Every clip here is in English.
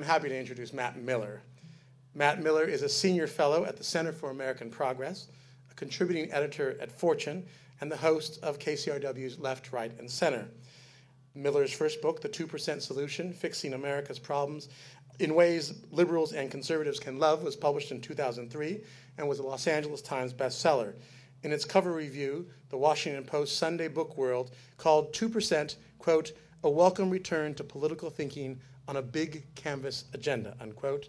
I'm happy to introduce Matt Miller. Matt Miller is a senior fellow at the Center for American Progress, a contributing editor at Fortune, and the host of KCRW's Left, Right, and Center. Miller's first book, The 2% Solution Fixing America's Problems in Ways Liberals and Conservatives Can Love, was published in 2003 and was a Los Angeles Times bestseller. In its cover review, the Washington Post Sunday Book World called 2%, quote, a welcome return to political thinking on a big canvas agenda, unquote.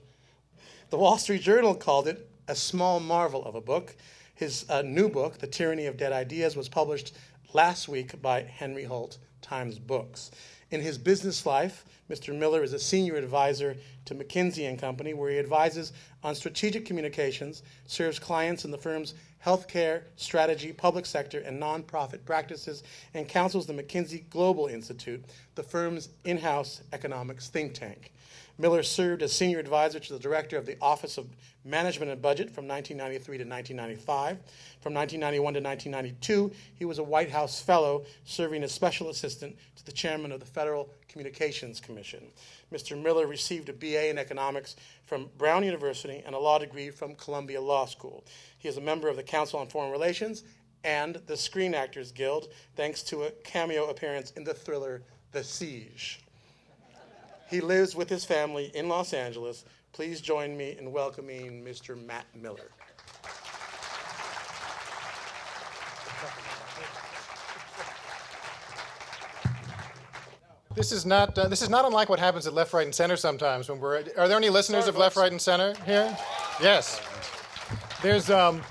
The Wall Street Journal called it a small marvel of a book. His uh, new book, The Tyranny of Dead Ideas, was published last week by Henry Holt Times Books. In his business life, Mr. Miller is a senior advisor to McKinsey and Company, where he advises on strategic communications, serves clients in the firm's healthcare, strategy, public sector, and nonprofit practices, and counsels the McKinsey Global Institute, the firm's in house economics think tank. Miller served as senior advisor to the director of the Office of Management and Budget from 1993 to 1995. From 1991 to 1992, he was a White House fellow, serving as special assistant to the chairman of the Federal Communications Commission. Mr. Miller received a BA in economics from Brown University and a law degree from Columbia Law School. He is a member of the Council on Foreign Relations and the Screen Actors Guild, thanks to a cameo appearance in the thriller The Siege. He lives with his family in Los Angeles. Please join me in welcoming Mr. Matt Miller. This is not uh, this is not unlike what happens at Left, Right, and Center sometimes. When we're are there any listeners Sorry, of Left, Right, and Center here? Yes. There's um,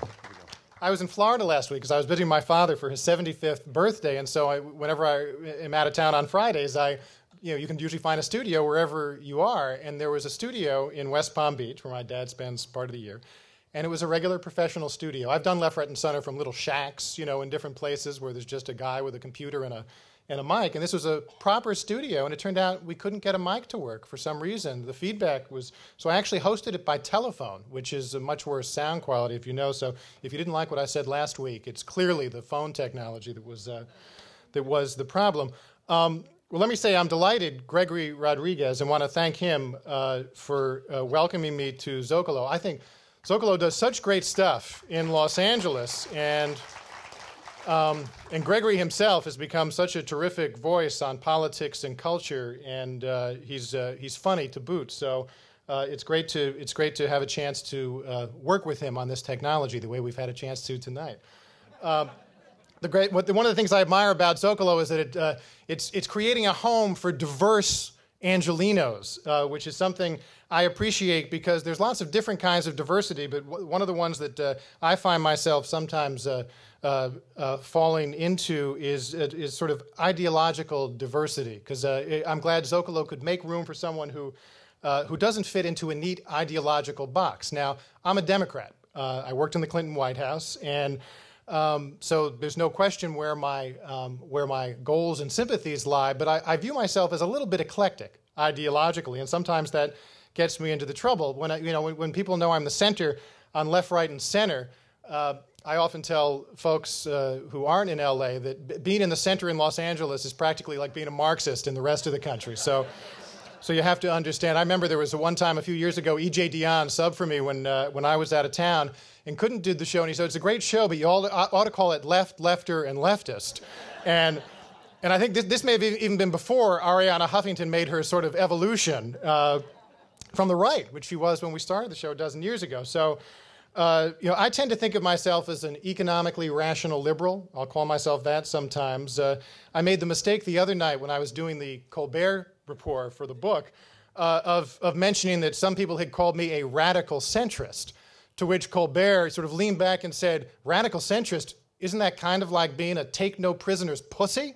I was in Florida last week because I was visiting my father for his 75th birthday, and so I, whenever I am out of town on Fridays, I you know, you can usually find a studio wherever you are. And there was a studio in West Palm Beach where my dad spends part of the year. And it was a regular professional studio. I've done left, right, and center from little shacks, you know, in different places where there's just a guy with a computer and a and a mic. And this was a proper studio, and it turned out we couldn't get a mic to work for some reason. The feedback was so I actually hosted it by telephone, which is a much worse sound quality, if you know. So if you didn't like what I said last week, it's clearly the phone technology that was uh, that was the problem. Um, well, let me say I'm delighted, Gregory Rodriguez, and want to thank him uh, for uh, welcoming me to Zocalo. I think Zocalo does such great stuff in Los Angeles, and um, and Gregory himself has become such a terrific voice on politics and culture, and uh, he's uh, he's funny to boot. So. Uh, it's great to it's great to have a chance to uh, work with him on this technology the way we've had a chance to tonight. Um, the great, what, one of the things I admire about Zocalo is that it, uh, it's, it's creating a home for diverse Angelenos, uh, which is something I appreciate because there's lots of different kinds of diversity, but w- one of the ones that uh, I find myself sometimes uh, uh, uh, falling into is, is sort of ideological diversity. Because I'm glad Zocalo could make room for someone who, who doesn't fit into a neat ideological box. Now, I'm a Democrat. I worked in the Clinton White House, and um, so there's no question where my, um, where my goals and sympathies lie, but I, I, view myself as a little bit eclectic ideologically, and sometimes that gets me into the trouble. When, I, you know, when, when people know I'm the center on left, right, and center, uh, I often tell folks uh, who aren't in LA that b- being in the center in Los Angeles is practically like being a Marxist in the rest of the country. So, so you have to understand. I remember there was a one time a few years ago, E.J. Dionne subbed for me when, uh, when I was out of town, and couldn't do the show. And he said, It's a great show, but you all ought to call it Left, Lefter, and Leftist. And, and I think this, this may have even been before Arianna Huffington made her sort of evolution uh, from the right, which she was when we started the show a dozen years ago. So, uh, you know, I tend to think of myself as an economically rational liberal. I'll call myself that sometimes. Uh, I made the mistake the other night when I was doing the Colbert report for the book uh, of, of mentioning that some people had called me a radical centrist. To which Colbert sort of leaned back and said, Radical centrist, isn't that kind of like being a take no prisoners pussy?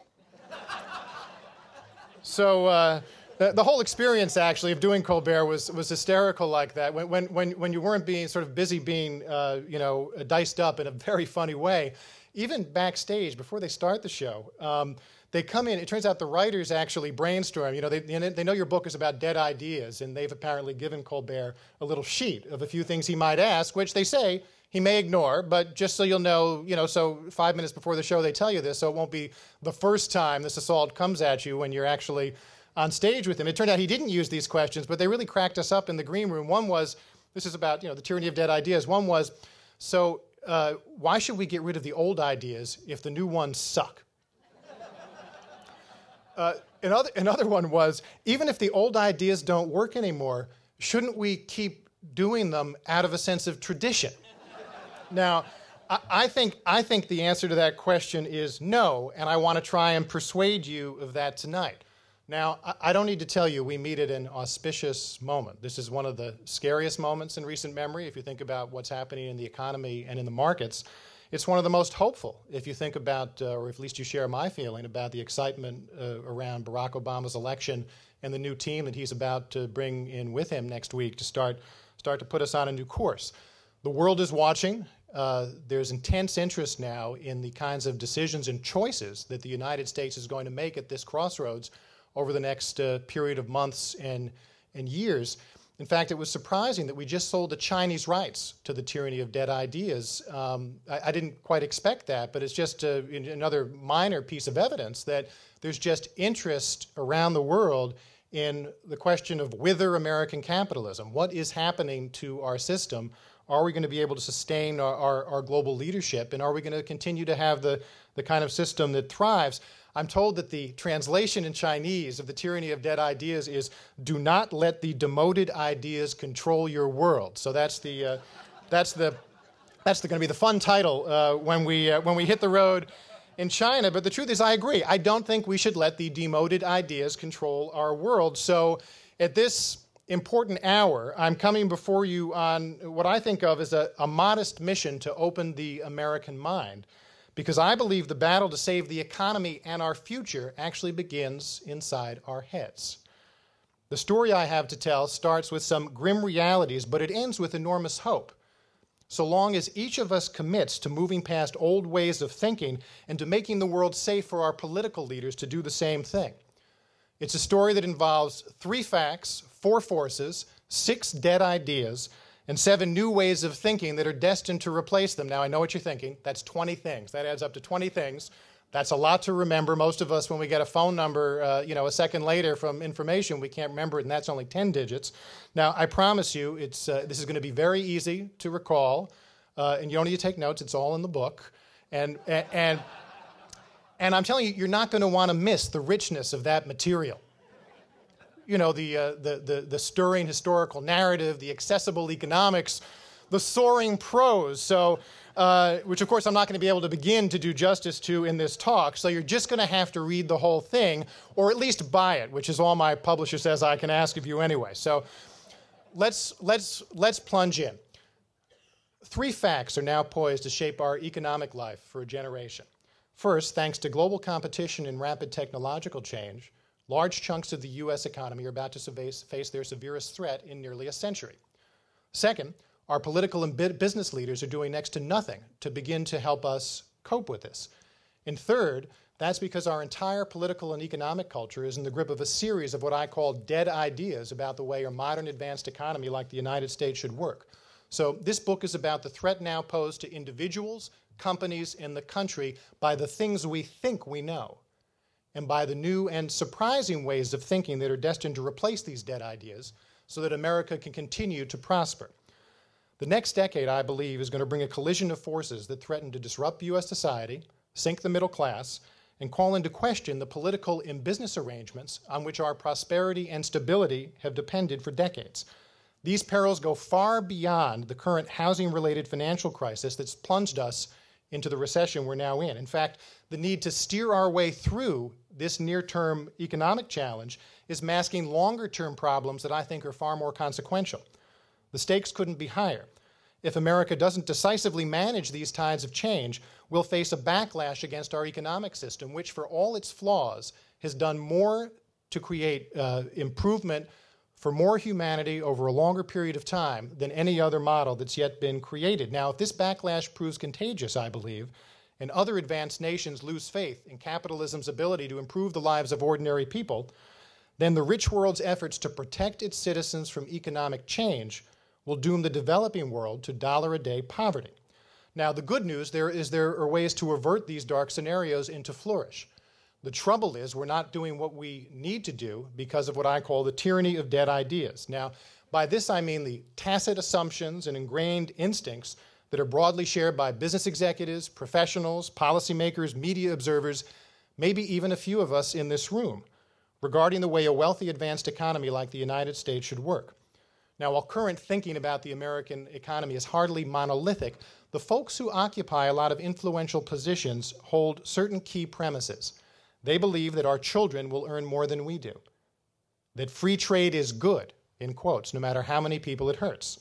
so uh, the, the, whole experience actually of doing Colbert was, was hysterical like that. When, when, when, when you weren't being sort of busy being, uh, you know, diced up in a very funny way, even backstage before they start the show, um, they come in. It turns out the writers actually brainstorm. You know, they, they know your book is about dead ideas, and they've apparently given Colbert a little sheet of a few things he might ask, which they say he may ignore. But just so you'll know, you know, so five minutes before the show they tell you this, so it won't be the first time this assault comes at you when you're actually on stage with him. It turned out he didn't use these questions, but they really cracked us up in the green room. One was, this is about you know the tyranny of dead ideas. One was, so uh, why should we get rid of the old ideas if the new ones suck? Uh, another, another one was, even if the old ideas don't work anymore, shouldn't we keep doing them out of a sense of tradition? now, I, I think, I think the answer to that question is no, and I want to try and persuade you of that tonight. Now, I don't need to tell you we meet at an auspicious moment. This is one of the scariest moments in recent memory if you think about what's happening in the economy and in the markets. It's one of the most hopeful if you think about, uh, or at least you share my feeling about the excitement uh, around Barack Obama's election and the new team that he's about to bring in with him next week to start, start to put us on a new course. The world is watching. Uh, there's intense interest now in the kinds of decisions and choices that the United States is going to make at this crossroads over the next uh, period of months and, and years. In fact, it was surprising that we just sold the Chinese rights to the tyranny of dead ideas. Um, I, I, didn't quite expect that, but it's just a, uh, another minor piece of evidence that there's just interest around the world in the question of whither American capitalism. What is happening to our system? Are we going to be able to sustain our, our, our global leadership? And are we going to continue to have the, the kind of system that thrives? I'm told that the translation in Chinese of the tyranny of dead ideas is "Do not let the demoted ideas control your world." So that's the uh, that's the that's going to be the fun title uh, when we uh, when we hit the road in China. But the truth is, I agree. I don't think we should let the demoted ideas control our world. So at this important hour, I'm coming before you on what I think of as a, a modest mission to open the American mind because I believe the battle to save the economy and our future actually begins inside our heads. The story I have to tell starts with some grim realities, but it ends with enormous hope. So long as each of us commits to moving past old ways of thinking and to making the world safe for our political leaders to do the same thing. It's a story that involves three facts, four forces, six dead ideas, and seven new ways of thinking that are destined to replace them. Now, I know what you're thinking. That's 20 things. That adds up to 20 things. That's a lot to remember. Most of us, when we get a phone number, uh, you know, a second later from information, we can't remember it, and that's only 10 digits. Now, I promise you, it's, uh, this is going to be very easy to recall, uh, and you don't need to take notes. It's all in the book. And, and, and, and I'm telling you, you're not going to want to miss the richness of that material you know, the, uh, the, the, the stirring historical narrative, the accessible economics, the soaring prose. So, uh, which of course I'm not going to be able to begin to do justice to in this talk. So you're just going to have to read the whole thing, or at least buy it, which is all my publisher says I can ask of you anyway. So let's let's let's plunge in. Three facts are now poised to shape our economic life for a generation. First, thanks to global competition and rapid technological change, Large chunks of the U.S. economy are about to face their severest threat in nearly a century. Second, our political and business leaders are doing next to nothing to begin to help us cope with this. And third, that's because our entire political and economic culture is in the grip of a series of what I call dead ideas about the way a modern advanced economy like the United States should work. So, this book is about the threat now posed to individuals, companies, and the country by the things we think we know and by the new and surprising ways of thinking that are destined to replace these dead ideas so that America can continue to prosper. The next decade, I believe, is going to bring a collision of forces that threaten to disrupt U.S. society, sink the middle class, and call into question the political and business arrangements on which our prosperity and stability have depended for decades. These perils go far beyond the current housing related financial crisis that's plunged us into the recession we're now in. In fact, the need to steer our way through this near term economic challenge is masking longer term problems that I think are far more consequential. The stakes couldn't be higher. If America doesn't decisively manage these tides of change, we'll face a backlash against our economic system, which, for all its flaws, has done more to create uh, improvement for more humanity over a longer period of time than any other model that's yet been created. Now, if this backlash proves contagious, I believe, and other advanced nations lose faith in capitalism's ability to improve the lives of ordinary people, then the rich world's efforts to protect its citizens from economic change will doom the developing world to dollar a day poverty. Now, the good news there is there are ways to avert these dark scenarios and to flourish. The trouble is, we're not doing what we need to do because of what I call the tyranny of dead ideas. Now, by this I mean the tacit assumptions and ingrained instincts that are broadly shared by business executives, professionals, policymakers, media observers, maybe even a few of us in this room, regarding the way a wealthy advanced economy like the United States should work. Now, while current thinking about the American economy is hardly monolithic, the folks who occupy a lot of influential positions hold certain key premises. They believe that our children will earn more than we do, that free trade is good, in quotes, no matter how many people it hurts,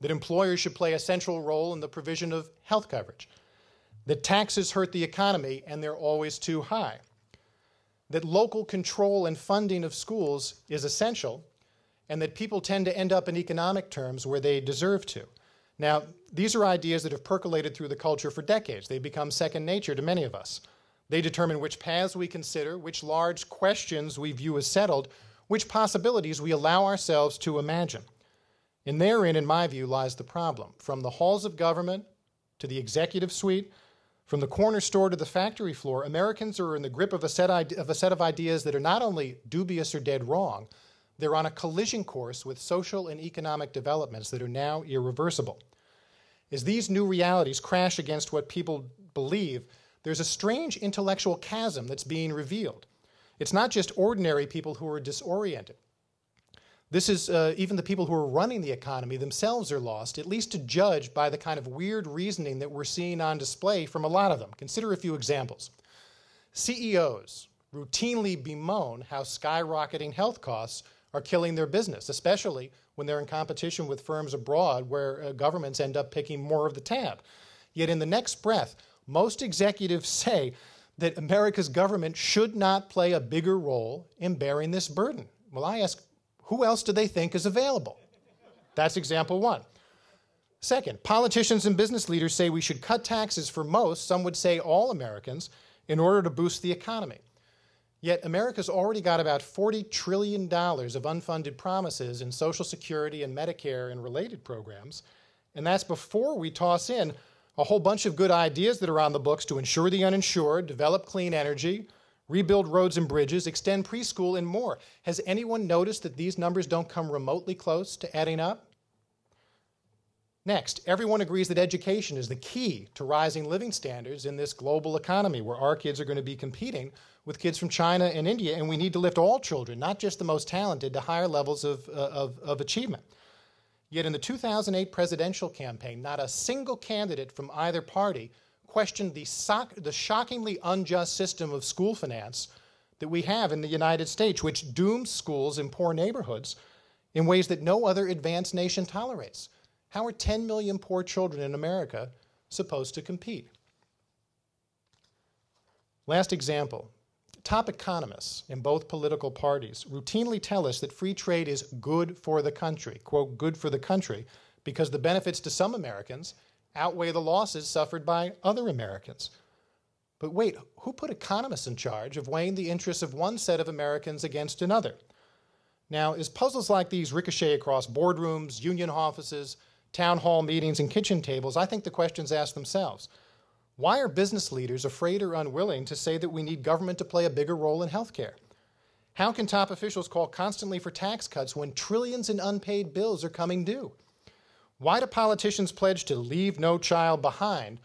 that employers should play a central role in the provision of health coverage, that taxes hurt the economy and they're always too high, that local control and funding of schools is essential, and that people tend to end up in economic terms where they deserve to. Now, these are ideas that have percolated through the culture for decades. They become second nature to many of us. They determine which paths we consider, which large questions we view as settled, which possibilities we allow ourselves to imagine. And therein, in my view, lies the problem. From the halls of government to the executive suite, from the corner store to the factory floor, Americans are in the grip of a set of, a set of ideas that are not only dubious or dead wrong, they're on a collision course with social and economic developments that are now irreversible. As these new realities crash against what people believe, there's a strange intellectual chasm that's being revealed. It's not just ordinary people who are disoriented. This is uh, even the people who are running the economy themselves are lost, at least to judge by the kind of weird reasoning that we're seeing on display from a lot of them. Consider a few examples. CEOs routinely bemoan how skyrocketing health costs are killing their business, especially when they're in competition with firms abroad where uh, governments end up picking more of the tab. Yet in the next breath, most executives say that America's government should not play a bigger role in bearing this burden. Well, I ask, who else do they think is available? That's example one. Second, politicians and business leaders say we should cut taxes for most, some would say all Americans, in order to boost the economy. Yet America's already got about $40 trillion of unfunded promises in Social Security and Medicare and related programs, and that's before we toss in a whole bunch of good ideas that are on the books to insure the uninsured, develop clean energy, rebuild roads and bridges, extend preschool, and more. Has anyone noticed that these numbers don't come remotely close to adding up? Next, everyone agrees that education is the key to rising living standards in this global economy where our kids are going to be competing with kids from China and India, and we need to lift all children, not just the most talented, to higher levels of, uh, of, of achievement. Yet in the 2008 presidential campaign, not a single candidate from either party questioned the, the shockingly unjust system of school finance that we have in the United States, which dooms schools in poor neighborhoods in ways that no other advanced nation tolerates. How are 10 million poor children in America supposed to compete? Last example Top economists in both political parties routinely tell us that free trade is good for the country, quote, good for the country, because the benefits to some Americans outweigh the losses suffered by other Americans. But wait, who put economists in charge of weighing the interests of one set of Americans against another? Now, as puzzles like these ricochet across boardrooms, union offices, town hall meetings, and kitchen tables, I think the questions ask themselves why are business leaders afraid or unwilling to say that we need government to play a bigger role in healthcare? How can top officials call constantly for tax cuts when trillions in unpaid bills are coming due? Why do politicians pledge to leave no child behind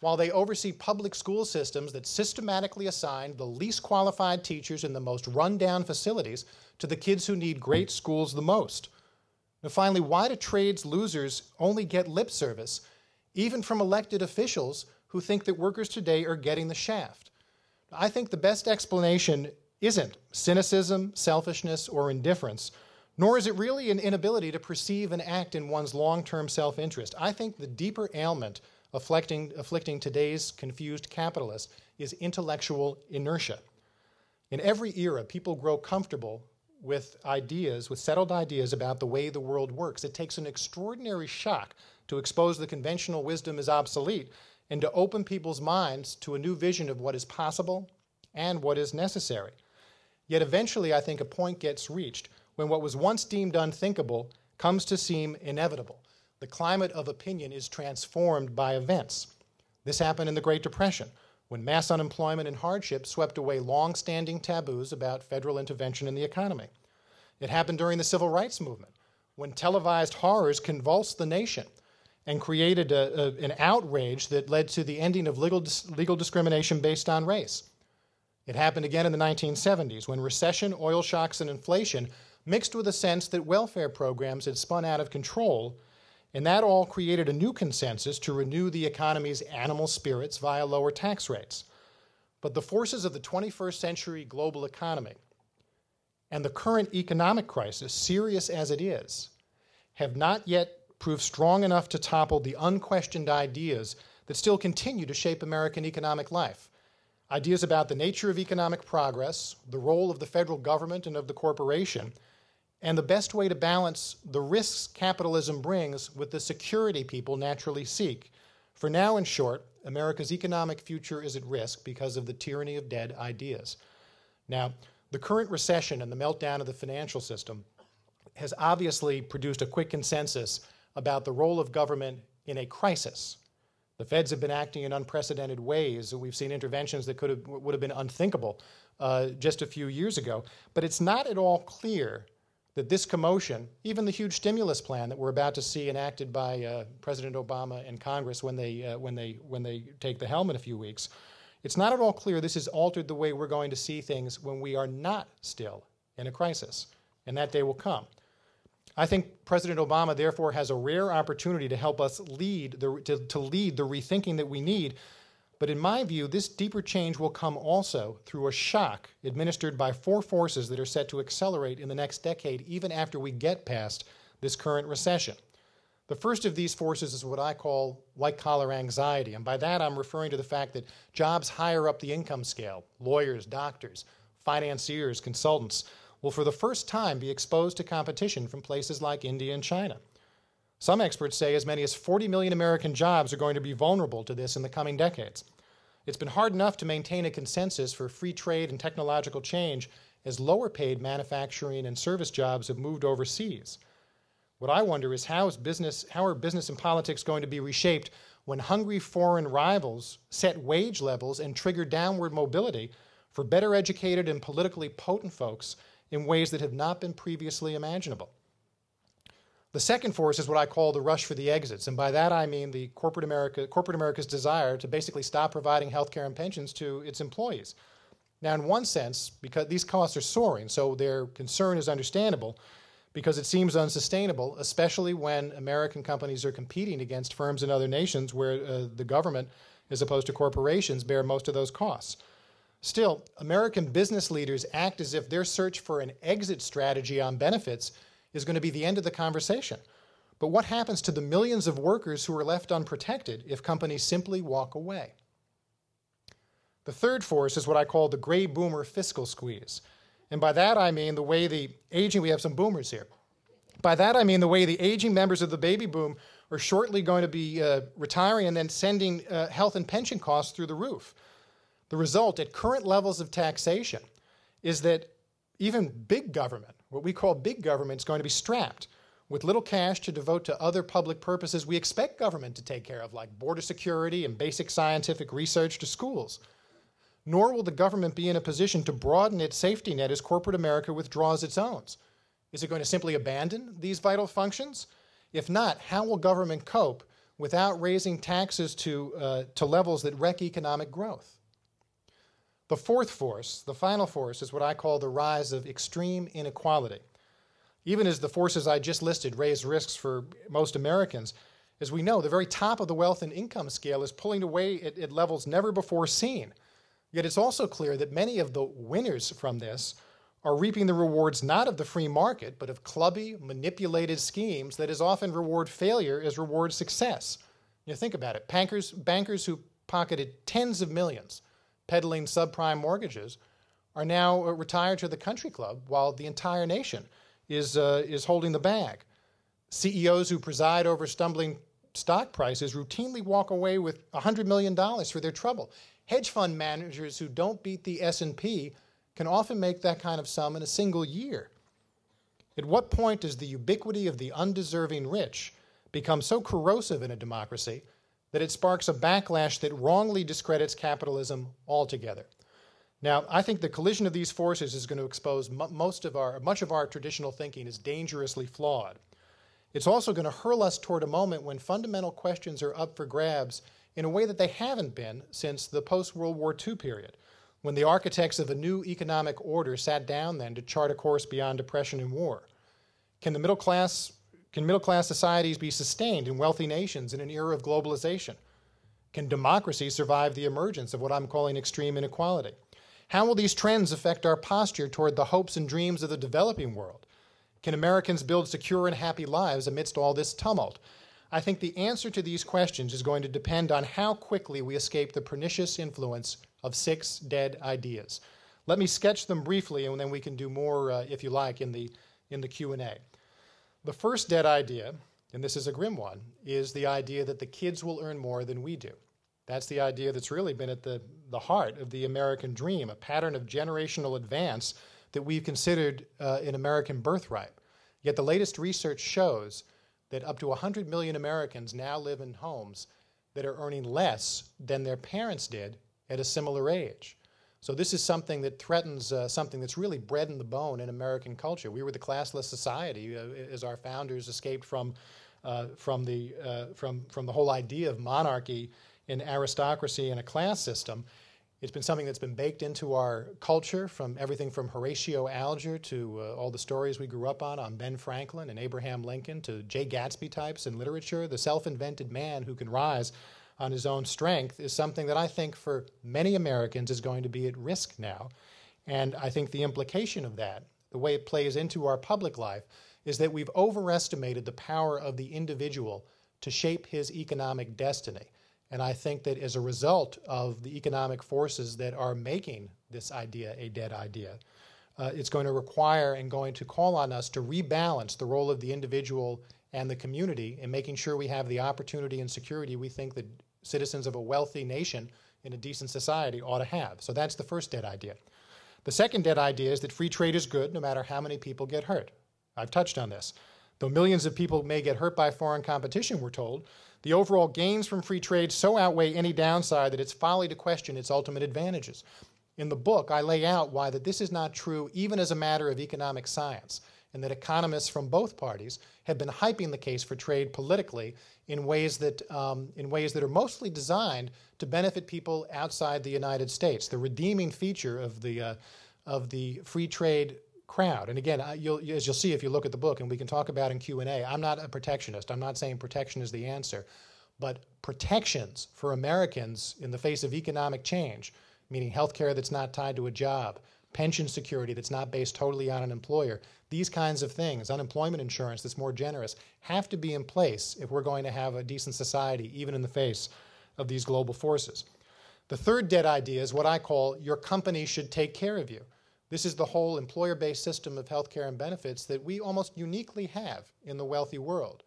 while they oversee public school systems that systematically assign the least qualified teachers in the most rundown facilities to the kids who need great schools the most? And finally, why do trades losers only get lip service, even from elected officials who think that workers today are getting the shaft. I think the best explanation isn't cynicism, selfishness, or indifference, nor is it really an inability to perceive and act in one's long term self interest. I think the deeper ailment afflicting, afflicting today's confused capitalist is intellectual inertia. In every era, people grow comfortable with ideas, with settled ideas about the way the world works. It takes an extraordinary shock to expose the conventional wisdom as obsolete and to open people's minds to a new vision of what is possible and what is necessary. Yet eventually, I think a point gets reached when what was once deemed unthinkable comes to seem inevitable. The climate of opinion is transformed by events. This happened in the Great Depression. when mass unemployment and hardship swept away long standing taboos about federal intervention in the economy. It happened during the civil rights movement, when televised horrors convulsed the nation and created a, a, an outrage that led to the ending of legal, legal discrimination based on race. It happened again in the 1970s when recession, oil shocks, and inflation mixed with a sense that welfare programs had spun out of control and that all created a new consensus to renew the economy's animal spirits via lower tax rates. But the forces of the 21st century global economy and the current economic crisis, serious as it is, have not yet proved strong enough to topple the unquestioned ideas that still continue to shape American economic life. Ideas about the nature of economic progress, the role of the federal government and of the corporation, and the best way to balance the risks capitalism brings with the security people naturally seek. For now, in short, America's economic future is at risk because of the tyranny of dead ideas. Now, the current recession and the meltdown of the financial system has obviously produced a quick consensus about the role of government in a crisis. The feds have been acting in unprecedented ways. We've seen interventions that could have, would have been unthinkable uh, just a few years ago. But it's not at all clear that this commotion, even the huge stimulus plan that we're about to see enacted by uh, President Obama and Congress when they, uh, when, they, when they take the helm in a few weeks, it's not at all clear this has altered the way we're going to see things when we are not still in a crisis, and that day will come. I think President Obama, therefore, has a rare opportunity to help us lead the, to, to lead the rethinking that we need but in my view, this deeper change will come also through a shock administered by four forces that are set to accelerate in the next decade, even after we get past this current recession. The first of these forces is what I call white collar anxiety. And by that, I'm referring to the fact that jobs higher up the income scale, lawyers, doctors, financiers, consultants, will for the first time be exposed to competition from places like India and China. Some experts say as many as 40 million American jobs are going to be vulnerable to this in the coming decades. It's been hard enough to maintain a consensus for free trade and technological change as lower paid manufacturing and service jobs have moved overseas. What I wonder is how, is business, how are business and politics going to be reshaped when hungry foreign rivals set wage levels and trigger downward mobility for better educated and politically potent folks in ways that have not been previously imaginable? The second force is what I call the rush for the exits, and by that I mean the corporate America, corporate America's desire to basically stop providing health care and pensions to its employees. Now, in one sense, because these costs are soaring, so their concern is understandable because it seems unsustainable, especially when American companies are competing against firms in other nations where uh, the government, as opposed to corporations, bear most of those costs. Still, American business leaders act as if their search for an exit strategy on benefits is going to be the end of the conversation. But what happens to the millions of workers who are left unprotected if companies simply walk away? The third force is what I call the gray boomer fiscal squeeze. And by that I mean the way the aging, we have some boomers here. By that I mean the way the aging members of the baby boom are shortly going to be uh, retiring and then sending uh, health and pension costs through the roof. The result at current levels of taxation is that even big government what we call big government is going to be strapped with little cash to devote to other public purposes we expect government to take care of, like border security and basic scientific research to schools. Nor will the government be in a position to broaden its safety net as corporate America withdraws its own. Is it going to simply abandon these vital functions? If not, how will government cope without raising taxes to, uh, to levels that wreck economic growth? The fourth force, the final force, is what I call the rise of extreme inequality. Even as the forces I just listed raise risks for most Americans, as we know, the very top of the wealth and income scale is pulling away at, at levels never before seen. Yet it's also clear that many of the winners from this are reaping the rewards not of the free market, but of clubby, manipulated schemes that as often reward failure as reward success. You know, think about it. Bankers, bankers who pocketed tens of millions peddling subprime mortgages are now retired to the country club while the entire nation is, uh, is holding the bag. CEOs who preside over stumbling stock prices routinely walk away with $100 million for their trouble. Hedge fund managers who don't beat the S&P can often make that kind of sum in a single year. At what point does the ubiquity of the undeserving rich become so corrosive in a democracy that it sparks a backlash that wrongly discredits capitalism altogether. Now, I think the collision of these forces is going to expose most of our, much of our traditional thinking is dangerously flawed. It's also going to hurl us toward a moment when fundamental questions are up for grabs in a way that they haven't been since the post World War II period, when the architects of a new economic order sat down then to chart a course beyond depression and war. Can the middle class can middle class societies be sustained in wealthy nations in an era of globalization? Can democracy survive the emergence of what I'm calling extreme inequality? How will these trends affect our posture toward the hopes and dreams of the developing world? Can Americans build secure and happy lives amidst all this tumult? I think the answer to these questions is going to depend on how quickly we escape the pernicious influence of six dead ideas. Let me sketch them briefly, and then we can do more, uh, if you like, in the, in the Q&A. The first dead idea, and this is a grim one, is the idea that the kids will earn more than we do. That's the idea that's really been at the, the heart of the American dream, a pattern of generational advance that we've considered uh, an American birthright. Yet the latest research shows that up to 100 million Americans now live in homes that are earning less than their parents did at a similar age. So this is something that threatens uh, something that's really bred in the bone in American culture. We were the classless society uh, as our founders escaped from, uh, from, the, uh, from, from the whole idea of monarchy and aristocracy and a class system. It's been something that's been baked into our culture from everything from Horatio Alger to uh, all the stories we grew up on, on Ben Franklin and Abraham Lincoln to Jay Gatsby types in literature. The self invented man who can rise on his own strength is something that I think for many Americans is going to be at risk now. And I think the implication of that, the way it plays into our public life, is that we've overestimated the power of the individual to shape his economic destiny. And I think that as a result of the economic forces that are making this idea a dead idea, uh, it's going to require and going to call on us to rebalance the role of the individual and the community in making sure we have the opportunity and security we think that citizens of a wealthy nation in a decent society ought to have. So that's the first dead idea. The second dead idea is that free trade is good no matter how many people get hurt. I've touched on this. Though millions of people may get hurt by foreign competition, we're told, the overall gains from free trade so outweigh any downside that it's folly to question its ultimate advantages. In the book, I lay out why that this is not true even as a matter of economic science, and that economists from both parties have been hyping the case for trade politically in ways that, um, in ways that are mostly designed to benefit people outside the United States. The redeeming feature of the, uh, of the free trade crowd. And again, you'll, as you'll see if you look at the book, and we can talk about in Q&A, I'm not a protectionist. I'm not saying protection is the answer. But protections for Americans in the face of economic change, meaning health care that's not tied to a job, pension security that's not based totally on an employer, these kinds of things, unemployment insurance that's more generous, have to be in place if we're going to have a decent society, even in the face of these global forces. The third dead idea is what I call your company should take care of you. This is the whole employer based system of healthcare and benefits that we almost uniquely have in the wealthy world.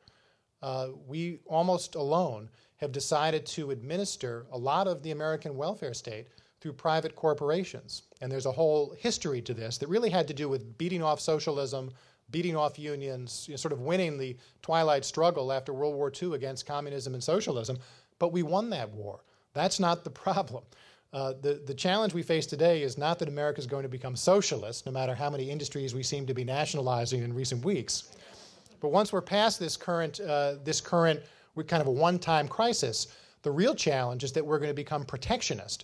Uh, we almost alone have decided to administer a lot of the American welfare state through private corporations. And there's a whole history to this that really had to do with beating off socialism, beating off unions, you know, sort of winning the twilight struggle after World War II against communism and socialism. But we won that war. That's not the problem. Uh, the, the challenge we face today is not that America is going to become socialist, no matter how many industries we seem to be nationalizing in recent weeks. But once we're past this current, uh, this current kind of a one-time crisis, the real challenge is that we're going to become protectionist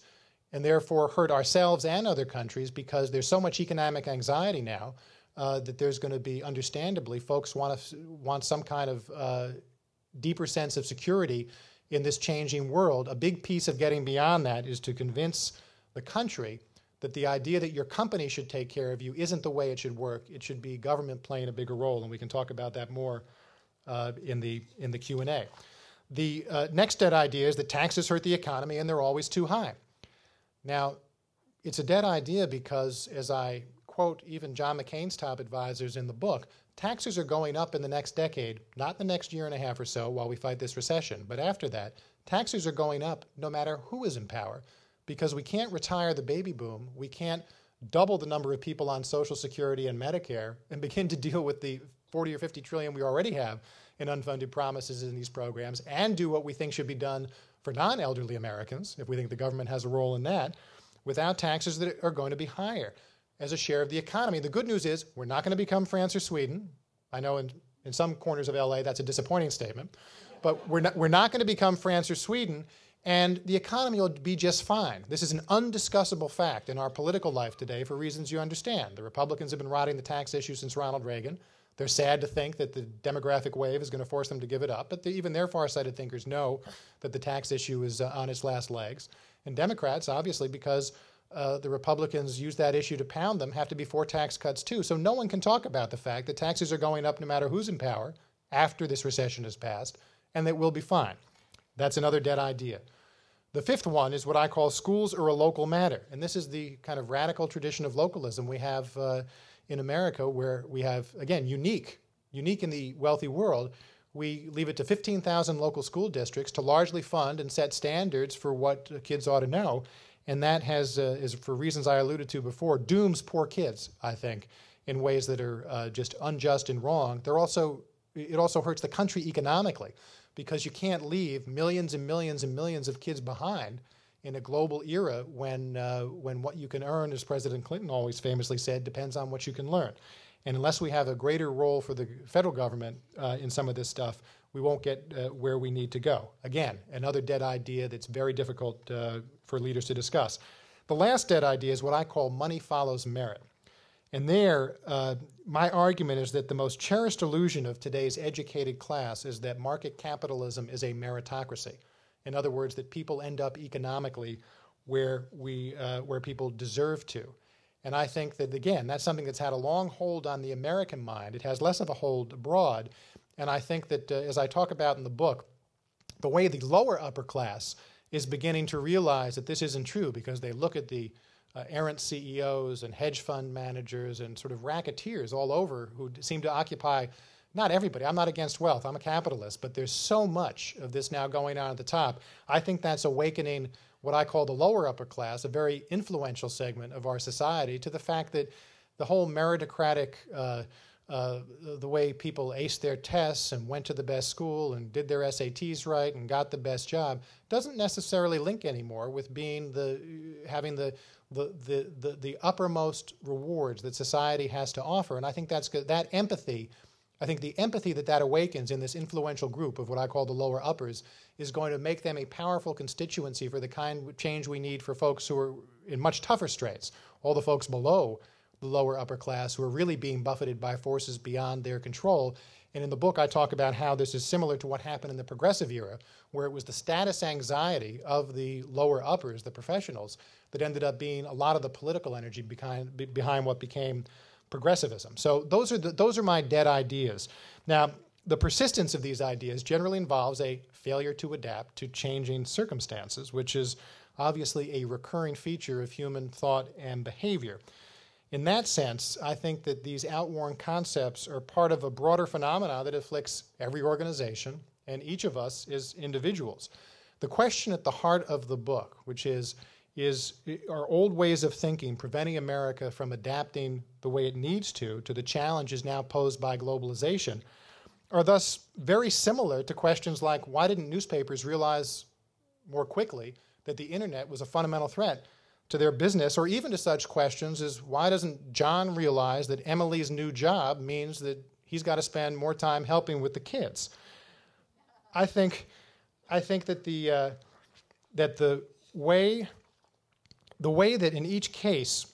and therefore hurt ourselves and other countries because there's so much economic anxiety now uh, that there's going to be, understandably, folks want, want some kind of uh, deeper sense of security in this changing world. A big piece of getting beyond that is to convince the country that the idea that your company should take care of you isn't the way it should work. It should be government playing a bigger role, and we can talk about that more uh, in the in the Q and A. The uh, next dead idea is that taxes hurt the economy and they're always too high. Now, it's a dead idea because, as I quote even John McCain's top advisors in the book, Taxes are going up in the next decade, not the next year and a half or so while we fight this recession, but after that, taxes are going up no matter who is in power because we can't retire the baby boom. We can't double the number of people on Social Security and Medicare and begin to deal with the 40 or 50 trillion we already have in unfunded promises in these programs and do what we think should be done for non elderly Americans, if we think the government has a role in that, without taxes that are going to be higher as a share of the economy. The good news is we're not going to become France or Sweden. I know in, in some corners of LA that's a disappointing statement, but we're not, we're not going to become France or Sweden, and the economy will be just fine. This is an undiscussable fact in our political life today for reasons you understand. The Republicans have been riding the tax issue since Ronald Reagan. They're sad to think that the demographic wave is going to force them to give it up, but the, even their far-sighted thinkers know that the tax issue is uh, on its last legs. And Democrats, obviously, because uh, the Republicans use that issue to pound them, have to be for tax cuts too. So no one can talk about the fact that taxes are going up no matter who's in power after this recession has passed, and that we'll be fine. That's another dead idea. The fifth one is what I call schools are a local matter. And this is the kind of radical tradition of localism we have uh, in America where we have, again, unique, unique in the wealthy world, we leave it to 15,000 local school districts to largely fund and set standards for what kids ought to know. And that has, uh, is for reasons I alluded to before, dooms poor kids, I think, in ways that are uh, just unjust and wrong. They're also, it also hurts the country economically because you can't leave millions and millions and millions of kids behind in a global era when, uh, when what you can earn, as President Clinton always famously said, depends on what you can learn. And unless we have a greater role for the federal government uh, in some of this stuff, we won't get uh, where we need to go. Again, another dead idea that's very difficult uh, for leaders to discuss. The last dead idea is what I call money follows merit. And there, uh, my argument is that the most cherished illusion of today's educated class is that market capitalism is a meritocracy. In other words, that people end up economically where, we, uh, where people deserve to. And I think that, again, that's something that's had a long hold on the American mind. It has less of a hold abroad. And I think that, uh, as I talk about in the book, the way the lower upper class is beginning to realize that this isn't true because they look at the uh, errant CEOs and hedge fund managers and sort of racketeers all over who seem to occupy not everybody. I'm not against wealth. I'm a capitalist, but there's so much of this now going on at the top. I think that's awakening what I call the lower upper class, a very influential segment of our society, to the fact that the whole meritocratic, uh, uh, the way people aced their tests and went to the best school and did their SATs right and got the best job, doesn't necessarily link anymore with being the having the the, the, the, the uppermost rewards that society has to offer. And I think that's good. that empathy I think the empathy that that awakens in this influential group of what I call the lower uppers is going to make them a powerful constituency for the kind of change we need for folks who are in much tougher straits, all the folks below the lower upper class who are really being buffeted by forces beyond their control. And in the book, I talk about how this is similar to what happened in the progressive era, where it was the status anxiety of the lower uppers, the professionals, that ended up being a lot of the political energy behind, behind what became progressivism. So those are the, those are my dead ideas. Now, the persistence of these ideas generally involves a failure to adapt to changing circumstances, which is obviously a recurring feature of human thought and behavior. In that sense, I think that these outworn concepts are part of a broader phenomena that afflicts every organization and each of us as individuals. The question at the heart of the book, which is is our old ways of thinking preventing America from adapting the way it needs to to the challenges now posed by globalization are thus very similar to questions like why didn't newspapers realize more quickly that the internet was a fundamental threat to their business? Or even to such questions as why doesn't John realize that Emily's new job means that he's got to spend more time helping with the kids? I think I think that the uh, that the way the way that in each case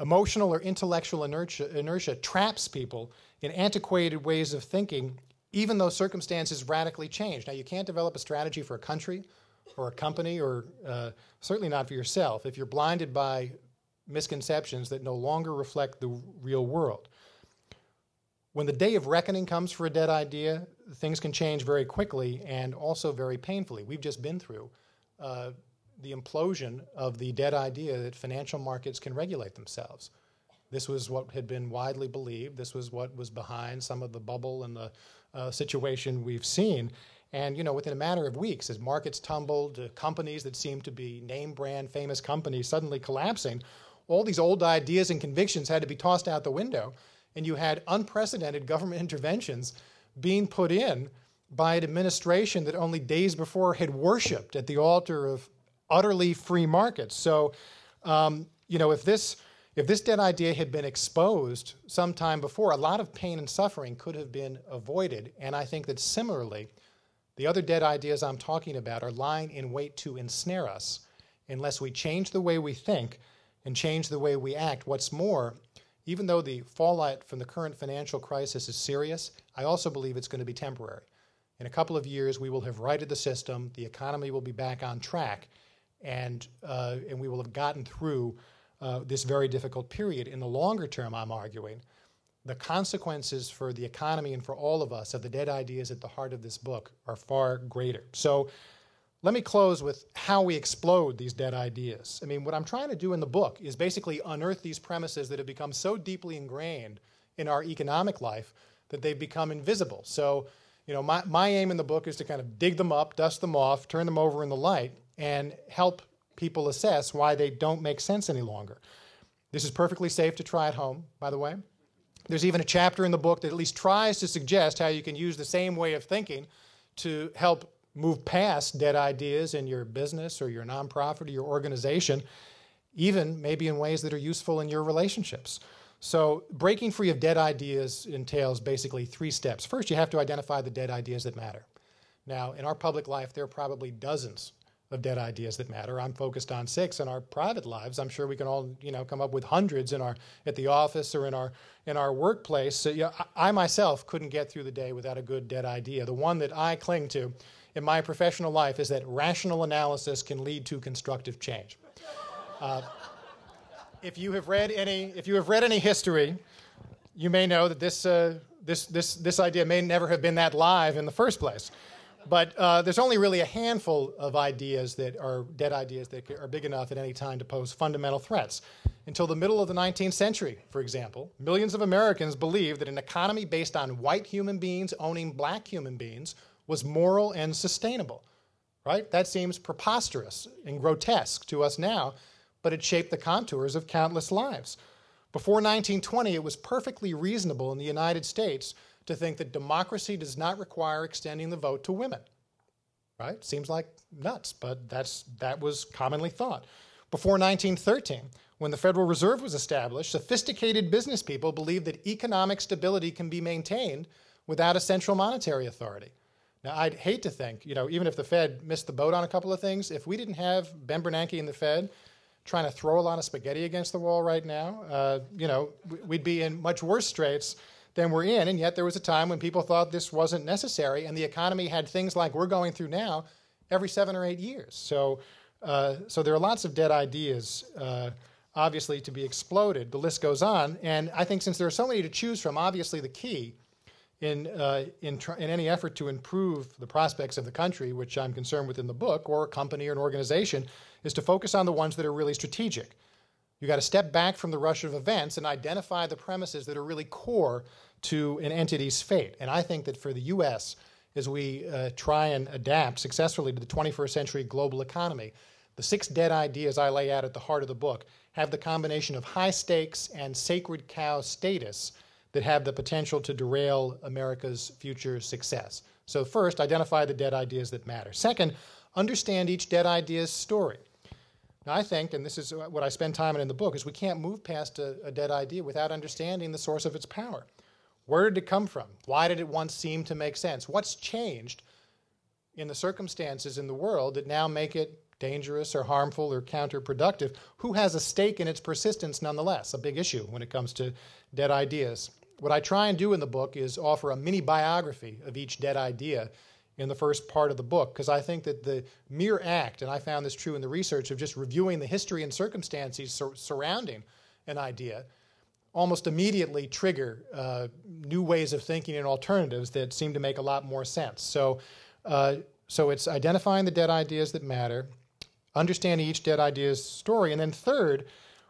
emotional or intellectual inertia, inertia traps people in antiquated ways of thinking, even though circumstances radically change. Now, you can't develop a strategy for a country or a company, or uh, certainly not for yourself, if you're blinded by misconceptions that no longer reflect the real world. When the day of reckoning comes for a dead idea, things can change very quickly and also very painfully. We've just been through uh, the implosion of the dead idea that financial markets can regulate themselves. This was what had been widely believed. This was what was behind some of the bubble and the uh, situation we've seen. And you know, within a matter of weeks, as markets tumbled, uh, companies that seemed to be name brand famous companies suddenly collapsing, all these old ideas and convictions had to be tossed out the window, and you had unprecedented government interventions being put in by an administration that only days before had worshipped at the altar of utterly free markets. So, um, you know, if this if this dead idea had been exposed sometime before, a lot of pain and suffering could have been avoided. And I think that similarly, the other dead ideas I'm talking about are lying in wait to ensnare us unless we change the way we think and change the way we act. What's more, even though the fallout from the current financial crisis is serious, I also believe it's going to be temporary. In a couple of years, we will have righted the system, the economy will be back on track, and, uh, and we will have gotten through uh, this very difficult period. In the longer term, I'm arguing, the consequences for the economy and for all of us of the dead ideas at the heart of this book are far greater. So let me close with how we explode these dead ideas. I mean, what I'm trying to do in the book is basically unearth these premises that have become so deeply ingrained in our economic life that they've become invisible. So, you know, my, my aim in the book is to kind of dig them up, dust them off, turn them over in the light, and help people assess why they don't make sense any longer. This is perfectly safe to try at home, by the way. There's even a chapter in the book that at least tries to suggest how you can use the same way of thinking to help move past dead ideas in your business or your nonprofit or your organization, even maybe in ways that are useful in your relationships. So, breaking free of dead ideas entails basically three steps. First, you have to identify the dead ideas that matter. Now, in our public life, there are probably dozens of dead ideas that matter. I'm focused on six in our private lives. I'm sure we can all, you know, come up with hundreds in our at the office or in our in our workplace. So, yeah, I, I myself couldn't get through the day without a good dead idea. The one that I cling to in my professional life is that rational analysis can lead to constructive change. Uh, if you have read any, if you have read any history, you may know that this, uh, this, this, this idea may never have been that live in the first place. But uh, there's only really a handful of ideas that are dead ideas that are big enough at any time to pose fundamental threats. Until the middle of the 19th century, for example, millions of Americans believed that an economy based on white human beings owning black human beings was moral and sustainable. Right? That seems preposterous and grotesque to us now, but it shaped the contours of countless lives. Before 1920, it was perfectly reasonable in the United States to think that democracy does not require extending the vote to women. Right? Seems like nuts, but that's, that was commonly thought. Before 1913, when the Federal Reserve was established, sophisticated business people believed that economic stability can be maintained without a central monetary authority. Now, I'd hate to think, you know, even if the Fed missed the boat on a couple of things, if we didn't have Ben Bernanke in the Fed trying to throw a lot of spaghetti against the wall right now, uh, you know, we'd be in much worse straits than we're in. And yet there was a time when people thought this wasn't necessary, and the economy had things like we're going through now every seven or eight years. So, uh, so there are lots of dead ideas, uh, obviously, to be exploded. The list goes on. And I think since there are so many to choose from, obviously the key in, uh, in, tr- in any effort to improve the prospects of the country, which I'm concerned with in the book, or a company or an organization, is to focus on the ones that are really strategic. You've got to step back from the rush of events and identify the premises that are really core to an entity's fate. And I think that for the U.S., as we uh, try and adapt successfully to the 21st century global economy, the six dead ideas I lay out at the heart of the book have the combination of high stakes and sacred cow status that have the potential to derail America's future success. So, first, identify the dead ideas that matter. Second, understand each dead idea's story. Now, I think, and this is what I spend time on in the book, is we can't move past a, a dead idea without understanding the source of its power. Where did it come from? Why did it once seem to make sense? What's changed in the circumstances in the world that now make it dangerous or harmful or counterproductive? Who has a stake in its persistence nonetheless? A big issue when it comes to dead ideas. What I try and do in the book is offer a mini biography of each dead idea in the first part of the book because I think that the mere act, and I found this true in the research, of just reviewing the history and circumstances sur- surrounding an idea almost immediately trigger uh, new ways of thinking and alternatives that seem to make a lot more sense. So, uh, so it's identifying the dead ideas that matter, understanding each dead idea's story, and then third,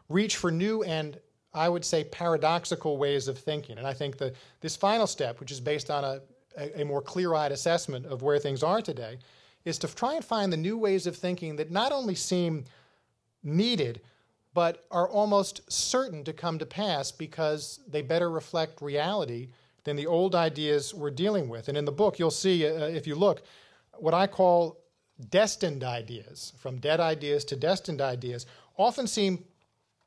reach for new and I would say paradoxical ways of thinking. And I think that this final step, which is based on a a, a more clear eyed assessment of where things are today, is to try and find the new ways of thinking that not only seem needed, but are almost certain to come to pass because they better reflect reality than the old ideas we're dealing with. And in the book, you'll see, uh, if you look, what I call destined ideas, from dead ideas to destined ideas, often seem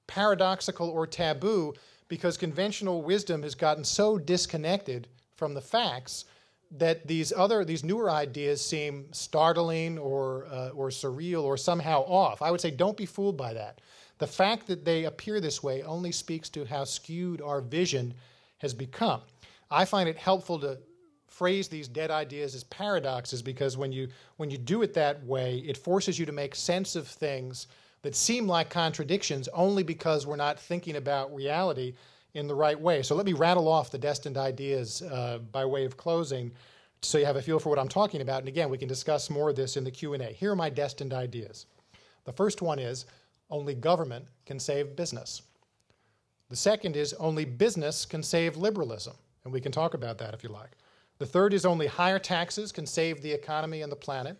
paradoxical or taboo because conventional wisdom has gotten so disconnected from the facts that these other these newer ideas seem startling or uh, or surreal or somehow off. I would say don't be fooled by that. The fact that they appear this way only speaks to how skewed our vision has become. I find it helpful to phrase these dead ideas as paradoxes because when you when you do it that way, it forces you to make sense of things that seem like contradictions only because we're not thinking about reality in the right way. So let me rattle off the destined ideas uh, by way of closing so you have a feel for what I'm talking about. And again, we can discuss more of this in the Q&A. Here are my destined ideas. The first one is only government can save business. The second is only business can save liberalism, and we can talk about that if you like. The third is only higher taxes can save the economy and the planet.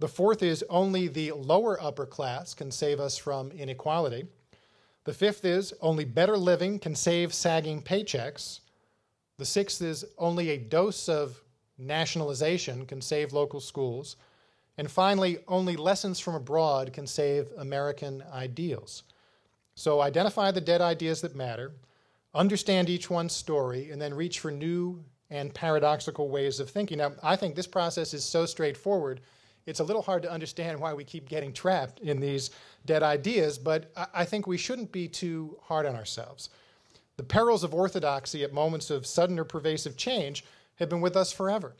The fourth is only the lower upper class can save us from inequality. The fifth is only better living can save sagging paychecks. The sixth is only a dose of nationalization can save local schools. And finally, only lessons from abroad can save American ideals. So identify the dead ideas that matter, understand each one's story, and then reach for new and paradoxical ways of thinking. Now, I think this process is so straightforward it's a little hard to understand why we keep getting trapped in these dead ideas, but I think we shouldn't be too hard on ourselves. The perils of orthodoxy at moments of sudden or pervasive change have been with us forever.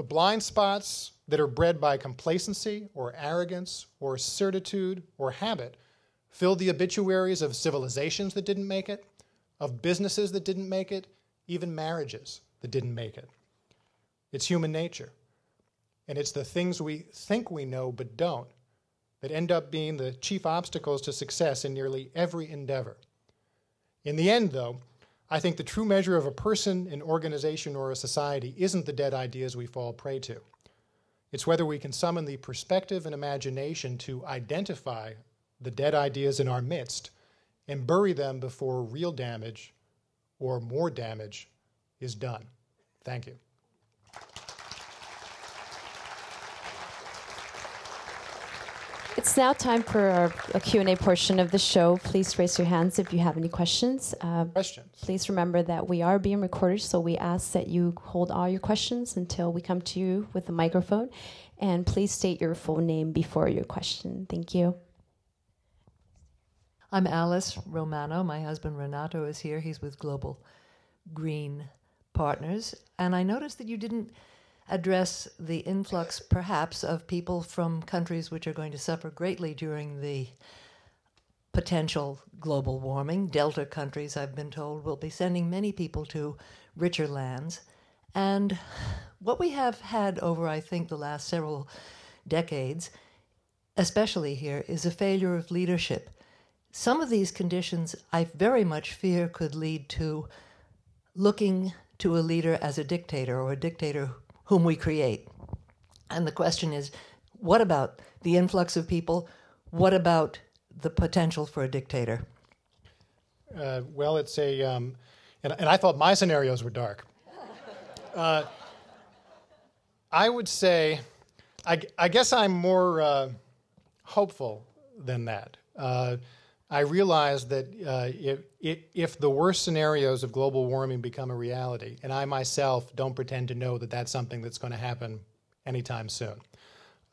The blind spots that are bred by complacency or arrogance or certitude or habit fill the obituaries of civilizations that didn't make it, of businesses that didn't make it, even marriages that didn't make it. It's human nature. And it's the things we think we know but don't that end up being the chief obstacles to success in nearly every endeavor. In the end, though, I think the true measure of a person, an organization, or a society isn't the dead ideas we fall prey to. It's whether we can summon the perspective and imagination to identify the dead ideas in our midst and bury them before real damage or more damage is done. Thank you. It's now time for our, a Q&A portion of the show. Please raise your hands if you have any questions. Uh, questions. Please remember that we are being recorded, so we ask that you hold all your questions until we come to you with the microphone. And please state your full name before your question. Thank you. I'm Alice Romano. My husband Renato is here. He's with Global Green Partners. And I noticed that you didn't address the influx, perhaps, of people from countries which are going to suffer greatly during the potential global warming. Delta countries, I've been told, will be sending many people to richer lands. And what we have had over, I think, the last several decades, especially here, is a failure of leadership. Some of these conditions I very much fear could lead to looking to a leader as a dictator or a dictator whom we create. And the question is what about the influx of people? What about the potential for a dictator? Uh, well, it's a, um, and, and, I thought my scenarios were dark. Uh, I would say, I, I, guess I'm more uh, hopeful than that. I realize that uh, if, if the worst scenarios of global warming become a reality, and I myself don't pretend to know that that's something that's going to happen anytime soon,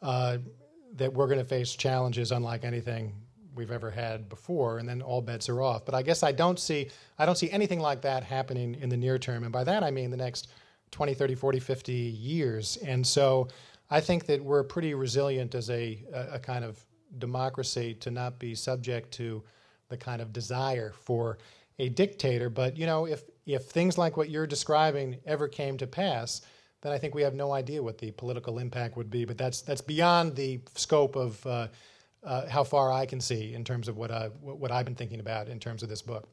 uh, that we're going to face challenges unlike anything we've ever had before, and then all bets are off. But I guess I don't see I don't see anything like that happening in the near term, and by that I mean the next 20, 30, 40, 50 years. And so I think that we're pretty resilient as a, a, a kind of democracy to not be subject to the kind of desire for a dictator. But you know, if if things like what you're describing ever came to pass, then I think we have no idea what the political impact would be. But that's that's beyond the scope of uh, uh, how far I can see in terms of what I what I've been thinking about in terms of this book.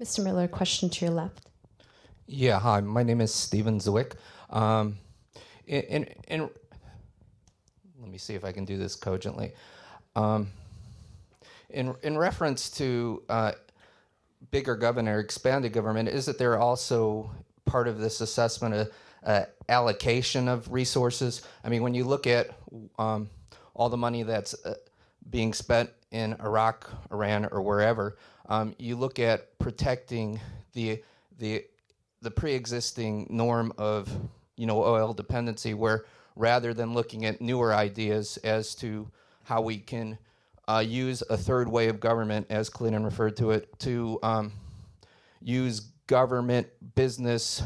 Mr. Miller, question to your left. Yeah, hi. My name is Steven Zwick. Um, in, in, in, let me see if I can do this cogently. Um, in in reference to uh, bigger government, or expanded government, is that there also part of this assessment a, a allocation of resources. I mean, when you look at um, all the money that's uh, being spent in Iraq, Iran, or wherever, um, you look at protecting the the the pre-existing norm of you know oil dependency, where rather than looking at newer ideas as to how we can uh, use a third way of government, as Clinton referred to it, to um, use government business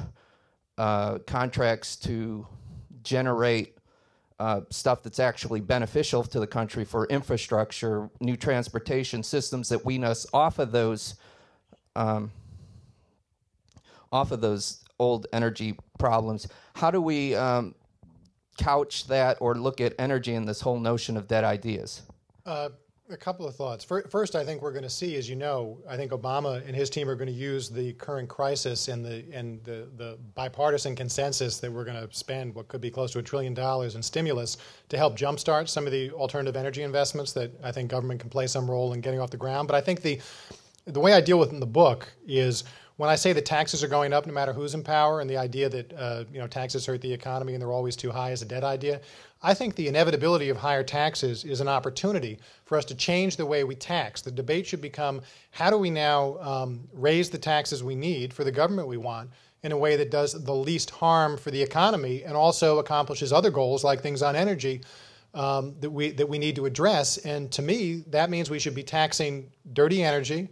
uh, contracts to generate uh, stuff that's actually beneficial to the country for infrastructure, new transportation systems that wean us off of those um, off of those old energy problems. How do we um, couch that or look at energy in this whole notion of dead ideas? Uh, a couple of thoughts. First, I think we're going to see, as you know, I think Obama and his team are going to use the current crisis and the and the, the bipartisan consensus that we're going to spend what could be close to a trillion dollars in stimulus to help jumpstart some of the alternative energy investments that I think government can play some role in getting off the ground. But I think the the way I deal with in the book is when I say that taxes are going up no matter who's in power, and the idea that uh, you know taxes hurt the economy and they're always too high is a dead idea. I think the inevitability of higher taxes is an opportunity for us to change the way we tax. The debate should become how do we now um, raise the taxes we need for the government we want in a way that does the least harm for the economy and also accomplishes other goals like things on energy um, that we that we need to address. And to me, that means we should be taxing dirty energy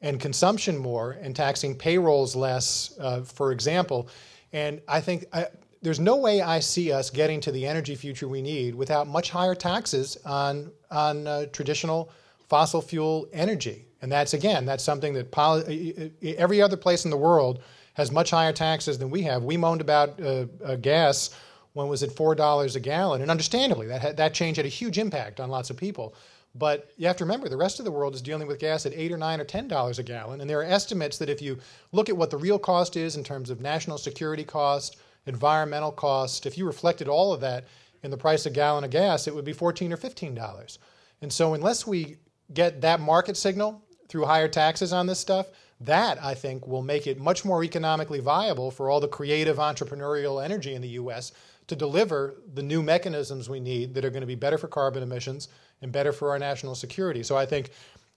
and consumption more and taxing payrolls less, uh, for example. And I think I, there's no way I see us getting to the energy future we need without much higher taxes on on uh, traditional fossil fuel energy. And that's again, that's something that poly- every other place in the world has much higher taxes than we have. We moaned about uh, uh, gas when it was at four dollars a gallon, and understandably, that that change had a huge impact on lots of people. But you have to remember the rest of the world is dealing with gas at eight or nine or ten dollars a gallon, and there are estimates that if you look at what the real cost is in terms of national security cost, environmental cost, if you reflected all of that in the price of a gallon of gas, it would be fourteen or fifteen dollars. And so unless we get that market signal through higher taxes on this stuff, that I think will make it much more economically viable for all the creative entrepreneurial energy in the US to deliver the new mechanisms we need that are going to be better for carbon emissions and better for our national security. So I think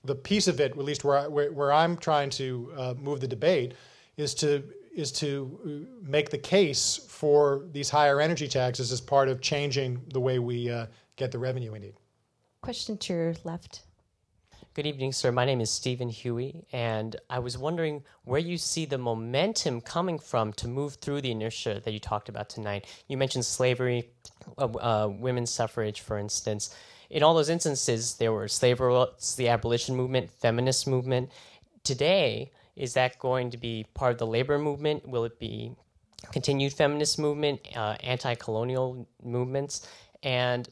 the piece of it, at least where, I, where, where I'm trying to uh, move the debate, is to is to uh, make the case for these higher energy taxes as part of changing the way we uh, get the revenue we need. Question to your left. Good evening, sir. My name is Stephen Huey, and I was wondering where you see the momentum coming from to move through the inertia that you talked about tonight. You mentioned slavery, uh, uh, women's suffrage, for instance in all those instances, there were slave revolts, the abolition movement, feminist movement. Today, is that going to be part of the labor movement? Will it be continued feminist movement, uh, anti-colonial movements, and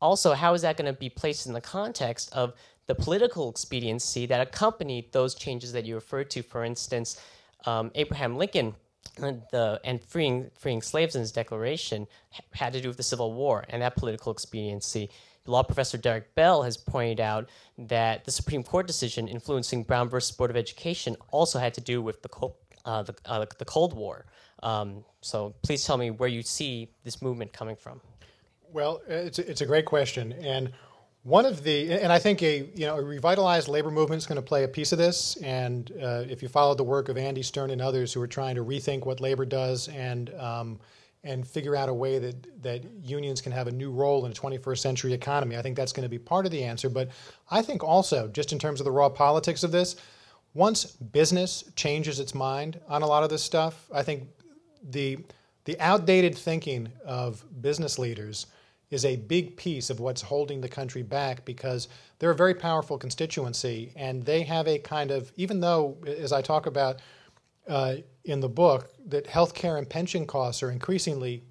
also how is that going to be placed in the context of the political expediency that accompanied those changes that you referred to? For instance, um, Abraham Lincoln the and freeing freeing slaves in his declaration had to do with the Civil War and that political expediency law professor Derek Bell has pointed out that the Supreme Court decision influencing Brown versus Board of Education also had to do with the Cold, uh, the, uh, the Cold War. Um, so please tell me where you see this movement coming from. Well, it's a, it's a great question, and one of the and I think a you know a revitalized labor movement is going to play a piece of this. And uh, if you follow the work of Andy Stern and others who are trying to rethink what labor does and um, and figure out a way that, that unions can have a new role in a 21st century economy. I think that's going to be part of the answer. But I think also, just in terms of the raw politics of this, once business changes its mind on a lot of this stuff, I think the, the outdated thinking of business leaders is a big piece of what's holding the country back because they're a very powerful constituency and they have a kind of, even though, as I talk about, uh, in the book that healthcare and pension costs are increasingly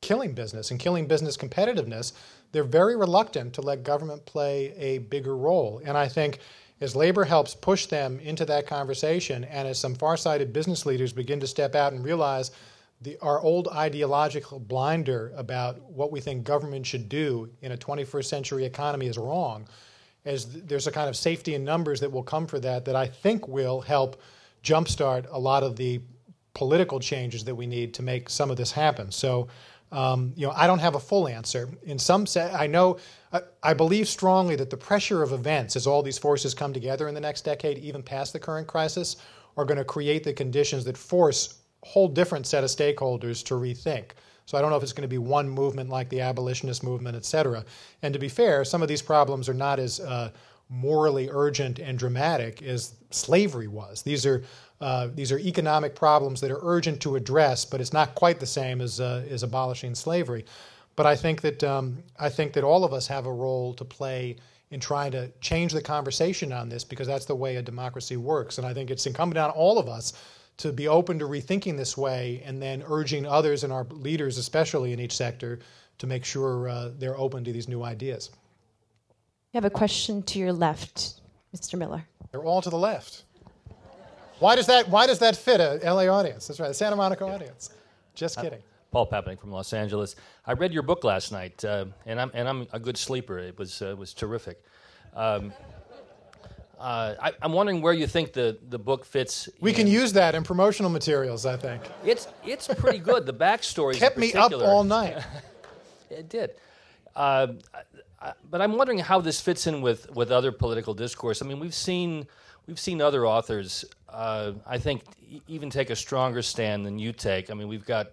killing business and killing business competitiveness, they're very reluctant to let government play a bigger role. And I think as labor helps push them into that conversation, and as some far-sighted business leaders begin to step out and realize the, our old ideological blinder about what we think government should do in a 21st century economy is wrong, as there's a kind of safety in numbers that will come for that that I think will help jumpstart a lot of the political changes that we need to make some of this happen. So, um, you know, I don't have a full answer. In some sense, I know, I, I, believe strongly that the pressure of events, as all these forces come together in the next decade, even past the current crisis, are going to create the conditions that force a whole different set of stakeholders to rethink. So I don't know if it's going to be one movement like the abolitionist movement, et cetera. And to be fair, some of these problems are not as uh, morally urgent and dramatic as slavery was. These are uh, these are economic problems that are urgent to address, but it's not quite the same as uh, as abolishing slavery. But I think that um, I think that all of us have a role to play in trying to change the conversation on this because that's the way a democracy works. And I think it's incumbent on all of us to be open to rethinking this way and then urging others and our leaders, especially in each sector, to make sure uh, they're open to these new ideas. You have a question to your left, Mr. Miller. They're all to the left. Why does that, why does that fit a LA audience? That's right, a Santa Monica audience. Just kidding. Uh, Paul Papanick from Los Angeles. I read your book last night, uh, and, I'm, and I'm a good sleeper. It was, uh, was terrific. Um, uh, I, am wondering where you think the, the book fits. We in. can use that in promotional materials, I think. It's, it's pretty good. The backstory kept me up all night. it did. Uh, but I'm wondering how this fits in with, with other political discourse. I mean, we've seen we've seen other authors, uh, I think, even take a stronger stand than you take. I mean, we've got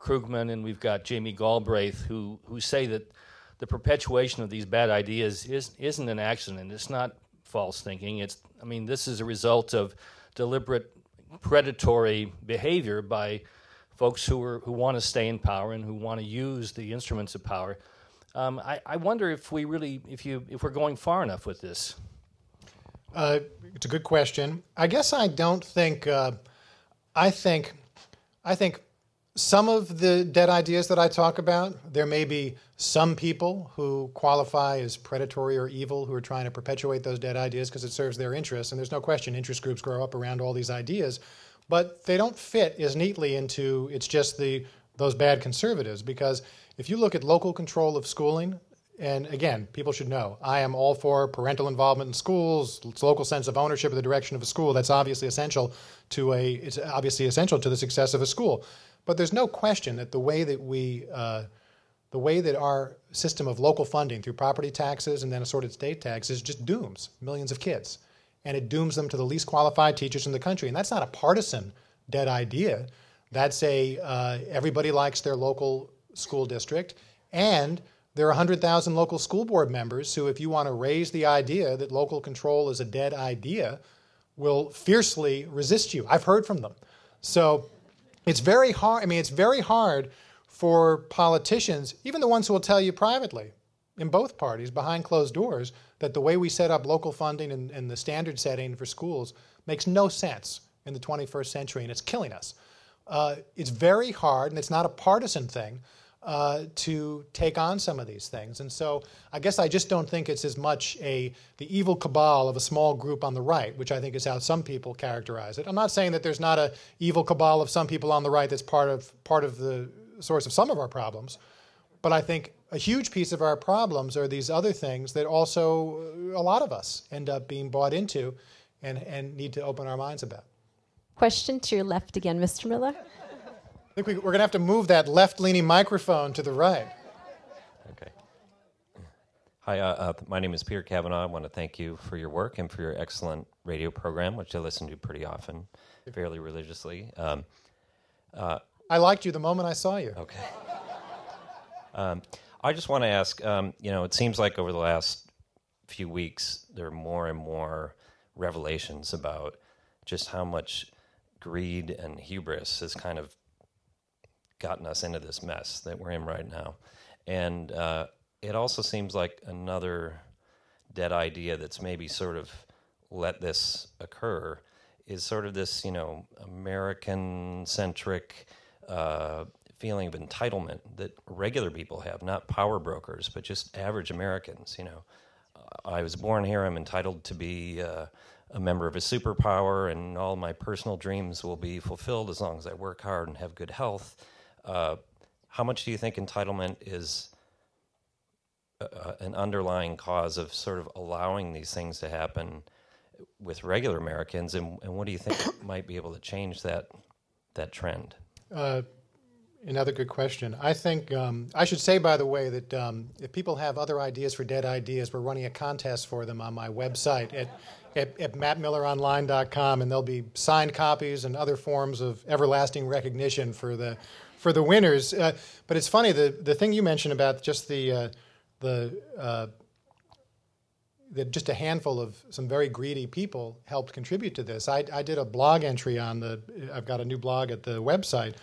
Krugman and we've got Jamie Galbraith who, who say that the perpetuation of these bad ideas is, isn't an accident. It's not false thinking. It's, I mean, this is a result of deliberate predatory behavior by folks who, are, who want to stay in power and who want to use the instruments of power. Um, I, I wonder if we really, if, you, if we're going far enough with this. Uh, it's a good question. I guess I don't think. Uh, I think. I think some of the dead ideas that I talk about, there may be some people who qualify as predatory or evil who are trying to perpetuate those dead ideas because it serves their interests. And there's no question interest groups grow up around all these ideas, but they don't fit as neatly into it's just the those bad conservatives because if you look at local control of schooling, and again, people should know I am all for parental involvement in schools, local sense of ownership of the direction of a school. That's obviously essential to a it's obviously essential to the success of a school. But there's no question that the way that we uh, the way that our system of local funding through property taxes and then assorted state taxes just dooms millions of kids, and it dooms them to the least qualified teachers in the country. And that's not a partisan dead idea. That's a uh, everybody likes their local school district and there are 100,000 local school board members who, if you want to raise the idea that local control is a dead idea, will fiercely resist you. I've heard from them. So it's very hard. I mean, it's very hard for politicians, even the ones who will tell you privately, in both parties, behind closed doors, that the way we set up local funding and, and the standard setting for schools makes no sense in the 21st century, and it's killing us. Uh, it's very hard, and it's not a partisan thing uh, to take on some of these things. And so I guess I just don't think it's as much a the evil cabal of a small group on the right, which I think is how some people characterize it. I'm not saying that there's not a evil cabal of some people on the right that's part of part of the source of some of our problems, but I think a huge piece of our problems are these other things that also a lot of us end up being bought into and, and need to open our minds about. Question to your left again, Mr. Miller. I think we, are going to have to move that left leaning microphone to the right. Okay. Hi, uh, uh, my name is Peter Kavanaugh. I want to thank you for your work and for your excellent radio program, which I listen to pretty often, fairly religiously. Um, uh, I liked you the moment I saw you. Okay. Um, I just want to ask um, you know, it seems like over the last few weeks, there are more and more revelations about just how much greed and hubris has kind of gotten us into this mess that we're in right now. And uh, it also seems like another dead idea that's maybe sort of let this occur is sort of this, you know, American centric uh, feeling of entitlement that regular people have, not power brokers, but just average Americans. You know, I was born here, I'm entitled to be. Uh, a member of a superpower, and all my personal dreams will be fulfilled as long as I work hard and have good health. Uh, how much do you think entitlement is uh, uh, an underlying cause of sort of allowing these things to happen with regular Americans, and, and what do you think might be able to change that that trend? Uh, another good question. I think um, I should say, by the way, that um, if people have other ideas for dead ideas, we're running a contest for them on my website at, at, at mattmilleronline.com, and there'll be signed copies and other forms of everlasting recognition for the for the winners. Uh, but it's funny the the thing you mentioned about just the uh, the uh, that just a handful of some very greedy people helped contribute to this. I, I did a blog entry on the. I've got a new blog at the website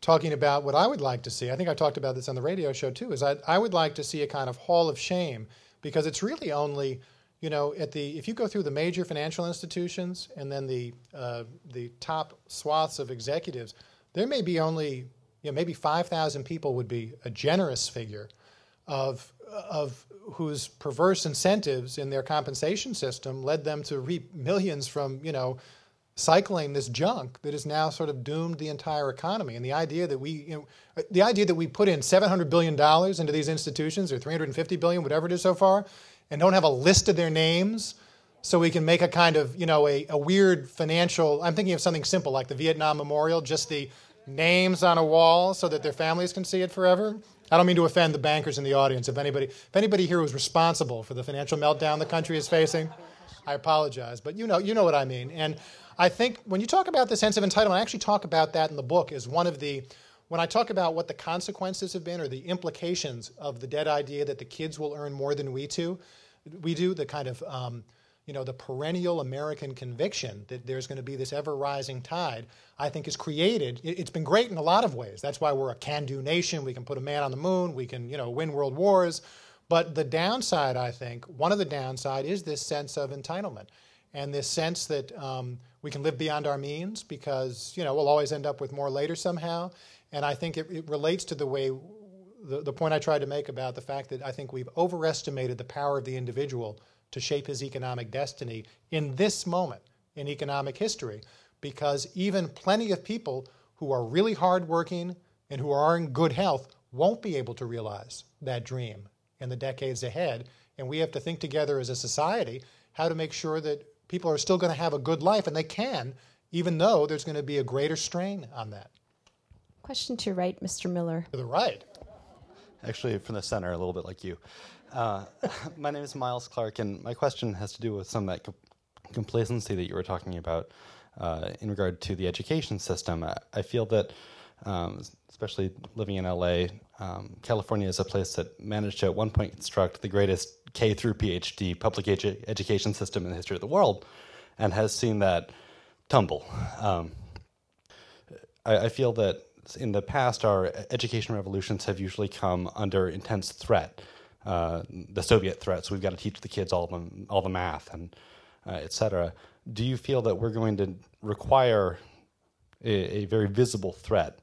talking about what I would like to see. I think I talked about this on the radio show too. Is I, I would like to see a kind of hall of shame because it's really only, you know, at the if you go through the major financial institutions and then the uh, the top swaths of executives, there may be only you know maybe five thousand people would be a generous figure of of whose perverse incentives in their compensation system led them to reap millions from you know cycling this junk that has now sort of doomed the entire economy. And the idea that we, you know, the idea that we put in 700 billion dollars into these institutions or 350 billion, whatever it is so far, and don't have a list of their names, so we can make a kind of, you know, a, a weird financial. I'm thinking of something simple like the Vietnam Memorial, just the names on a wall so that their families can see it forever. I don't mean to offend the bankers in the audience. If anybody, if anybody here was responsible for the financial meltdown the country is facing, I apologize. But you know, you know what I mean. And I think when you talk about the sense of entitlement, I actually talk about that in the book as one of the, when I talk about what the consequences have been or the implications of the dead idea that the kids will earn more than we do, we do, the kind of, um, you know, the perennial American conviction that there's going to be this ever rising tide, I think is created. It's been great in a lot of ways. That's why we're a can do nation. We can put a man on the moon. We can, you know, win world wars. But the downside, I think, one of the downside is this sense of entitlement and this sense that um, we can live beyond our means because you know we'll always end up with more later somehow. And I think it, it relates to the way the, the point I tried to make about the fact that I think we've overestimated the power of the individual to shape his economic destiny in this moment in economic history, because even plenty of people who are really hardworking and who are in good health won't be able to realize that dream in the decades ahead. And we have to think together as a society how to make sure that people are still going to have a good life, and they can, even though there's going to be a greater strain on that. Question to your right, Mr. Miller. To the right. Actually, from the center, a little bit like you. Uh, my name is Miles Clark, and my question has to do with some of that complacency that you were talking about uh, in regard to the education system. I, I feel that, um, especially living in LA, um, California is a place that managed to at one point construct the greatest K through PhD public edu- education system in the history of the world, and has seen that tumble. Um, I, I feel that in the past, our education revolutions have usually come under intense threat. Uh, the Soviet threat. So We've got to teach the kids all the all the math and uh, et cetera. Do you feel that we're going to require a, a very visible threat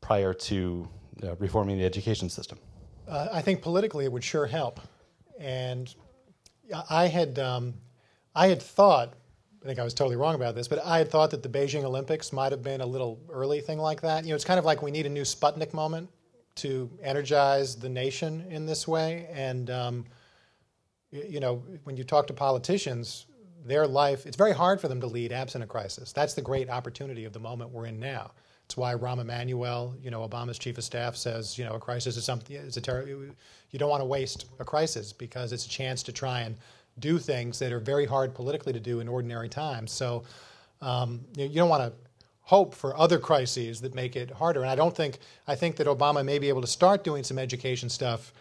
prior to uh, reforming the education system? Uh, I think politically it would sure help and I had um, I had thought I think I was totally wrong about this, but I had thought that the Beijing Olympics might have been a little early thing like that. You know, it's kind of like we need a new Sputnik moment to energize the nation in this way. And um, you know, when you talk to politicians, their life it's very hard for them to lead absent a crisis. That's the great opportunity of the moment we're in now. It's why Rahm Emanuel, you know, Obama's chief of staff, says, you know, a crisis is something. It's a ter- You don't want to waste a crisis because it's a chance to try and do things that are very hard politically to do in ordinary times. So um, you, you don't want to hope for other crises that make it harder. And I don't think I think that Obama may be able to start doing some education stuff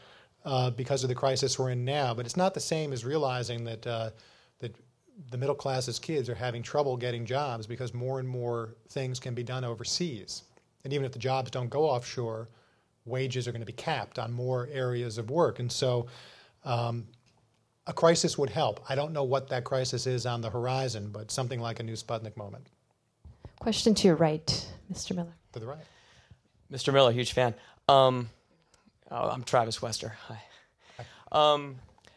uh, because of the crisis we're in now. But it's not the same as realizing that uh, that the middle class's kids are having trouble getting jobs because more and more things can be done overseas. And even if the jobs don't go offshore, wages are going to be capped on more areas of work. And so um, a crisis would help. I don't know what that crisis is on the horizon, but something like a new Sputnik moment. Question to your right, Mr. Miller. To the right. Mr. Miller, huge fan. Um, oh, I'm Travis Wester. Hi. Um,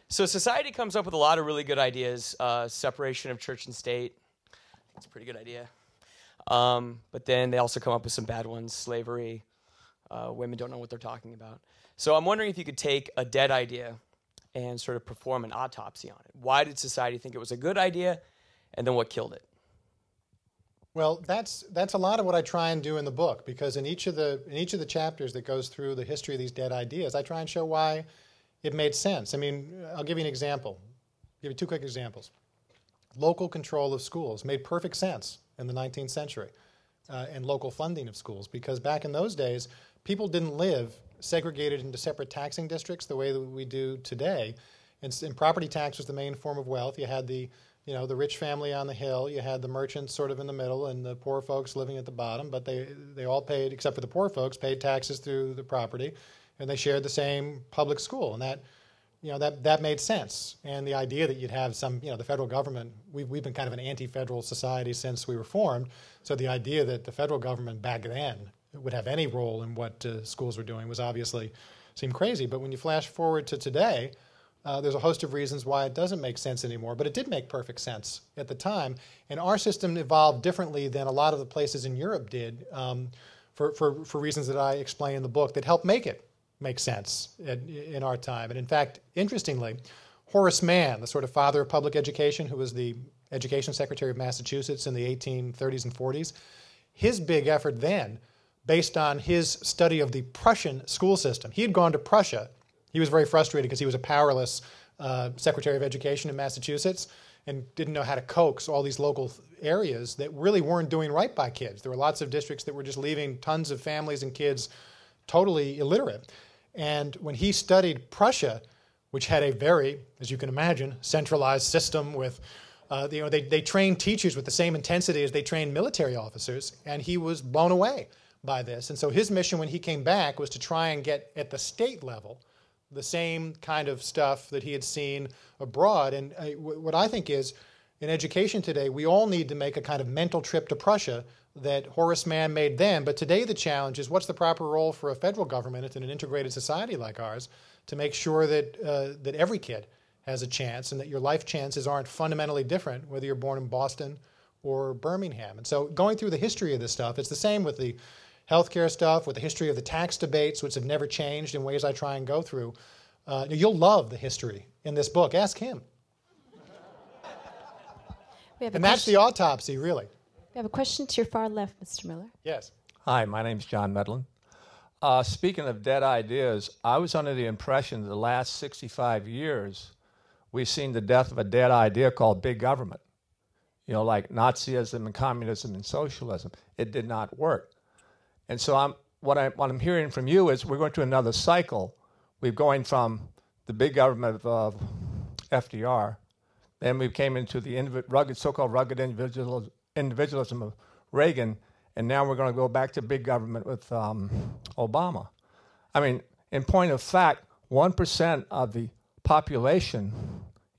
so society comes up with a lot of really good ideas. Uh, separation of church and state. It's a pretty good idea. Um, but then they also come up with some bad ones. Slavery. Uh, women don't know what they're talking about. So I'm wondering if you could take a dead idea and sort of perform an autopsy on it. Why did society think it was a good idea, and then what killed it? Well, that's that's a lot of what I try and do in the book because in each of the in each of the chapters that goes through the history of these dead ideas, I try and show why it made sense. I mean, I'll give you an example. I'll give you two quick examples. Local control of schools made perfect sense in the 19th century, uh, and local funding of schools because back in those days, people didn't live segregated into separate taxing districts the way that we do today. And, and property tax was the main form of wealth. You had the you know, the rich family on the hill, you had the merchants sort of in the middle, and the poor folks living at the bottom. But they they all paid, except for the poor folks, paid taxes through the property, and they shared the same public school, and that. You know that that made sense, and the idea that you'd have some, you know, the federal government. We've we've been kind of an anti-federal society since we were formed. So the idea that the federal government back then would have any role in what uh, schools were doing was obviously seemed crazy. But when you flash forward to today, uh, there's a host of reasons why it doesn't make sense anymore, but it did make perfect sense at the time. And our system evolved differently than a lot of the places in Europe did um, for, for, for reasons that I explain in the book that helped make it make sense in, in our time. And in fact, interestingly, Horace Mann, the sort of father of public education, who was the education secretary of Massachusetts in the 1830s and 40s, his big effort then, based on his study of the Prussian school system, he had gone to Prussia he was very frustrated because he was a powerless uh, Secretary of Education in Massachusetts and didn't know how to coax all these local areas that really weren't doing right by kids. There were lots of districts that were just leaving tons of families and kids totally illiterate. And when he studied Prussia, which had a very, as you can imagine, centralized system with, uh, you know, they, they trained teachers with the same intensity as they trained military officers, and he was blown away by this. And so his mission when he came back was to try and get at the state level the same kind of stuff that he had seen abroad. And uh, what I think is, in education today, we all need to make a kind of mental trip to Prussia that Horace Mann made then. But today, the challenge is what's the proper role for a federal government in an integrated society like ours to make sure that uh, that every kid has a chance and that your life chances aren't fundamentally different whether you're born in Boston or Birmingham. And so, going through the history of this stuff, it's the same with the healthcare stuff, with the history of the tax debates, which have never changed in ways I try and go through. Uh, you'll love the history in this book. Ask him. and question. that's the autopsy, really. We have a question to your far left, Mr. Miller. Yes. Hi, my name's John Medlin. Uh, speaking of dead ideas, I was under the impression that the last 65 years we've seen the death of a dead idea called big government. You know, like Nazism and communism and socialism. It did not work. And so I'm, what, I, what I'm hearing from you is we're going to another cycle. We're going from the big government of uh, FDR, then we came into the rugged, so-called rugged individual, individualism of Reagan, and now we're going to go back to big government with um, Obama. I mean, in point of fact, 1% of the population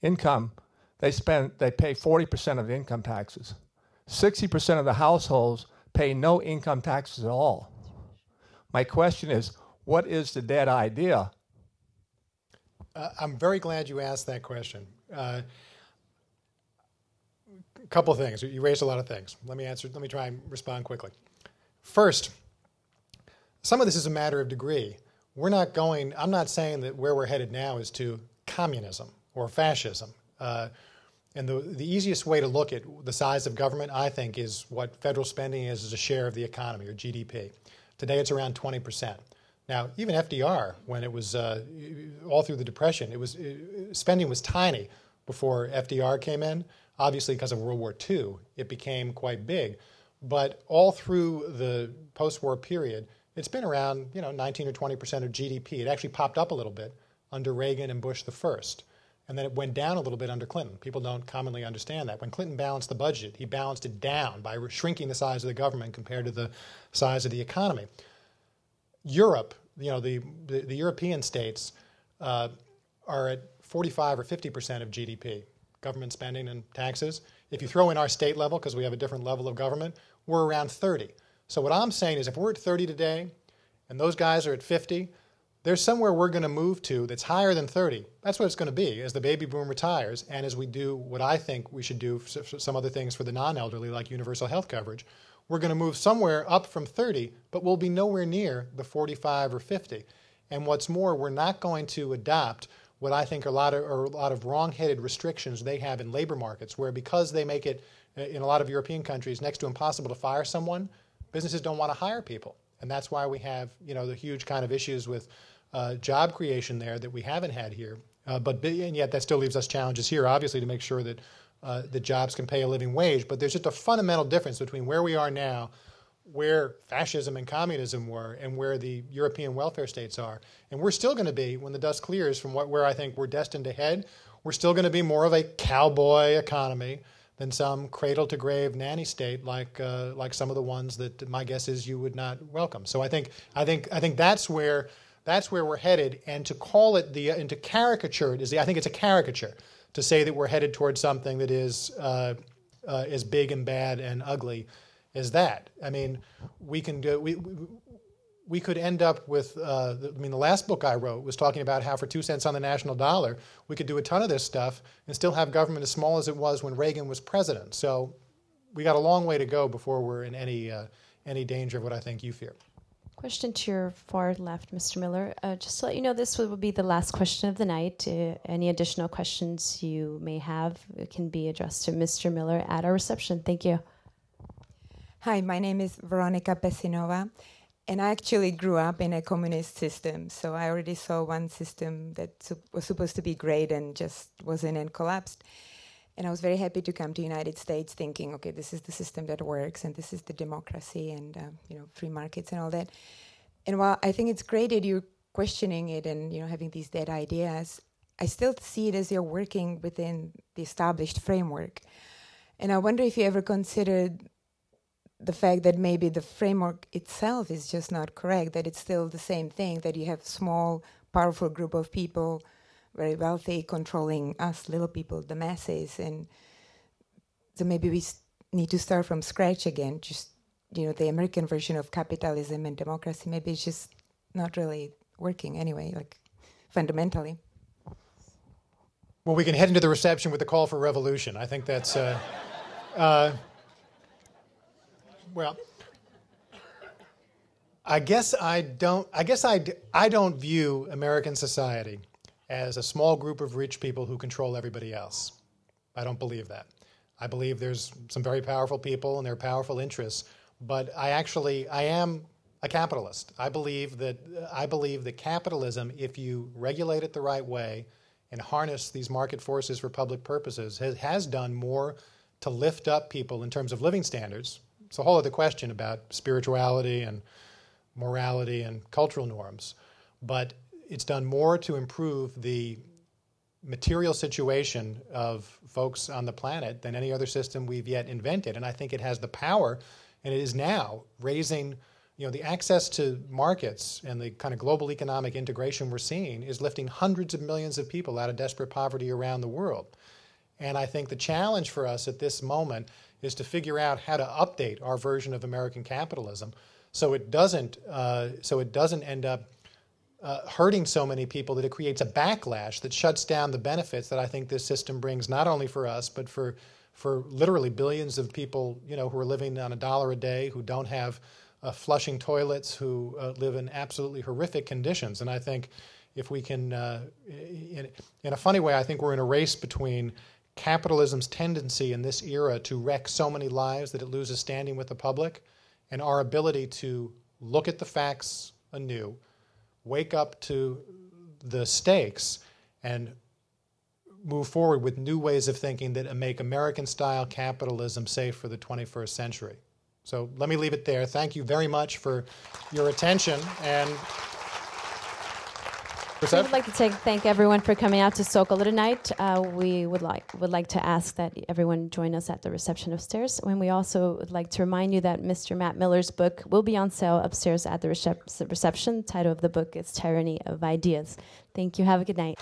income, they spend, they pay 40% of the income taxes. 60% of the households pay no income taxes at all. My question is, what is the dead idea? Uh, I'm very glad you asked that question. Uh, a couple of things. You raised a lot of things. Let me answer. Let me try and respond quickly. First, some of this is a matter of degree. We're not going. I'm not saying that where we're headed now is to communism or fascism. Uh, and the, the easiest way to look at the size of government, I think, is what federal spending is as a share of the economy or GDP. Today it's around 20%. Now, even FDR, when it was uh, all through the Depression, it was uh, spending was tiny before FDR came in. Obviously, because of World War II, it became quite big. But all through the post-war period, it's been around you know 19 or 20 percent of GDP. It actually popped up a little bit under Reagan and Bush the first. And then it went down a little bit under Clinton. People don't commonly understand that. When Clinton balanced the budget, he balanced it down by shrinking the size of the government compared to the size of the economy. Europe, you know, the, the, the European states uh, are at 45 or 50 percent of GDP, government spending and taxes. If you throw in our state level, because we have a different level of government, we're around 30. So what I'm saying is if we're at 30 today and those guys are at 50, there's somewhere we're going to move to that's higher than 30. That's what it's going to be as the baby boom retires and as we do what I think we should do for some other things for the non elderly, like universal health coverage. We're going to move somewhere up from 30, but we'll be nowhere near the 45 or 50. And what's more, we're not going to adopt what I think are a lot of, are a lot of wrong-headed restrictions they have in labor markets, where because they make it uh, in a lot of European countries next to impossible to fire someone, businesses don't want to hire people, and that's why we have you know the huge kind of issues with uh, job creation there that we haven't had here. Uh, but and yet that still leaves us challenges here, obviously, to make sure that uh, the jobs can pay a living wage. But there's just a fundamental difference between where we are now where fascism and communism were and where the European welfare states are. And we're still going to be, when the dust clears from what, where I think we're destined to head, we're still going to be more of a cowboy economy than some cradle to grave nanny state like uh, like some of the ones that my guess is you would not welcome. So I think I think I think that's where that's where we're headed. And to call it the and to caricature it is the, I think it's a caricature to say that we're headed towards something that is uh, uh, as big and bad and ugly as that. I mean, we can do we. we could end up with, uh, I mean, the last book I wrote was talking about how for two cents on the national dollar, we could do a ton of this stuff and still have government as small as it was when Reagan was president. So we got a long way to go before we're in any, uh, any danger of what I think you fear. Question to your far left, Mr. Miller. Uh, just to let you know, this will be the last question of the night. Uh, any additional questions you may have can be addressed to Mr. Miller at our reception. Thank you. Hi, my name is Veronica Pesinova, and I actually grew up in a communist system. So I already saw one system that was supposed to be great and just wasn't and collapsed. And I was very happy to come to United States, thinking, okay, this is the system that works, and this is the democracy, and uh, you know, free markets and all that. And while I think it's great that you're questioning it and you know having these dead ideas, I still see it as you're working within the established framework. And I wonder if you ever considered the fact that maybe the framework itself is just not correct, that it's still the same thing, that you have a small, powerful group of people, very wealthy, controlling us little people, the masses, and so maybe we need to start from scratch again. Just you know, the American version of capitalism and democracy, maybe it's just not really working anyway, like fundamentally. Well, we can head into the reception with the call for revolution. I think that's. Uh, uh, well, I guess I don't. I guess I, I don't view American society as a small group of rich people who control everybody else. I don't believe that. I believe there's some very powerful people and their powerful interests, but I actually I am a capitalist. I believe that I believe that capitalism, if you regulate it the right way and harness these market forces for public purposes, has, has done more to lift up people in terms of living standards it's a whole other question about spirituality and morality and cultural norms. But it's done more to improve the material situation of folks on the planet than any other system we've yet invented. And I think it has the power, and it is now raising, you know, the access to markets and the kind of global economic integration we're seeing is lifting hundreds of millions of people out of desperate poverty around the world. And I think the challenge for us at this moment is to figure out how to update our version of American capitalism so it doesn't uh, so it doesn't end up uh, hurting so many people that it creates a backlash that shuts down the benefits that I think this system brings not only for us but for for literally billions of people you know who are living on a dollar a day who don't have uh, flushing toilets who uh, live in absolutely horrific conditions. And I think if we can uh, in, in a funny way I think we're in a race between capitalism's tendency in this era to wreck so many lives that it loses standing with the public, and our ability to look at the facts anew, wake up to the stakes, and move forward with new ways of thinking that make American style capitalism safe for the 21st century. So let me leave it there. Thank you very much for your attention and we would like to take, thank everyone for coming out to Zócalo tonight. Uh, we would like would like to ask that everyone join us at the reception upstairs. And we also would like to remind you that Mr. Matt Miller's book will be on sale upstairs at the recep- reception. The title of the book is Tyranny of Ideas. Thank you. Have a good night.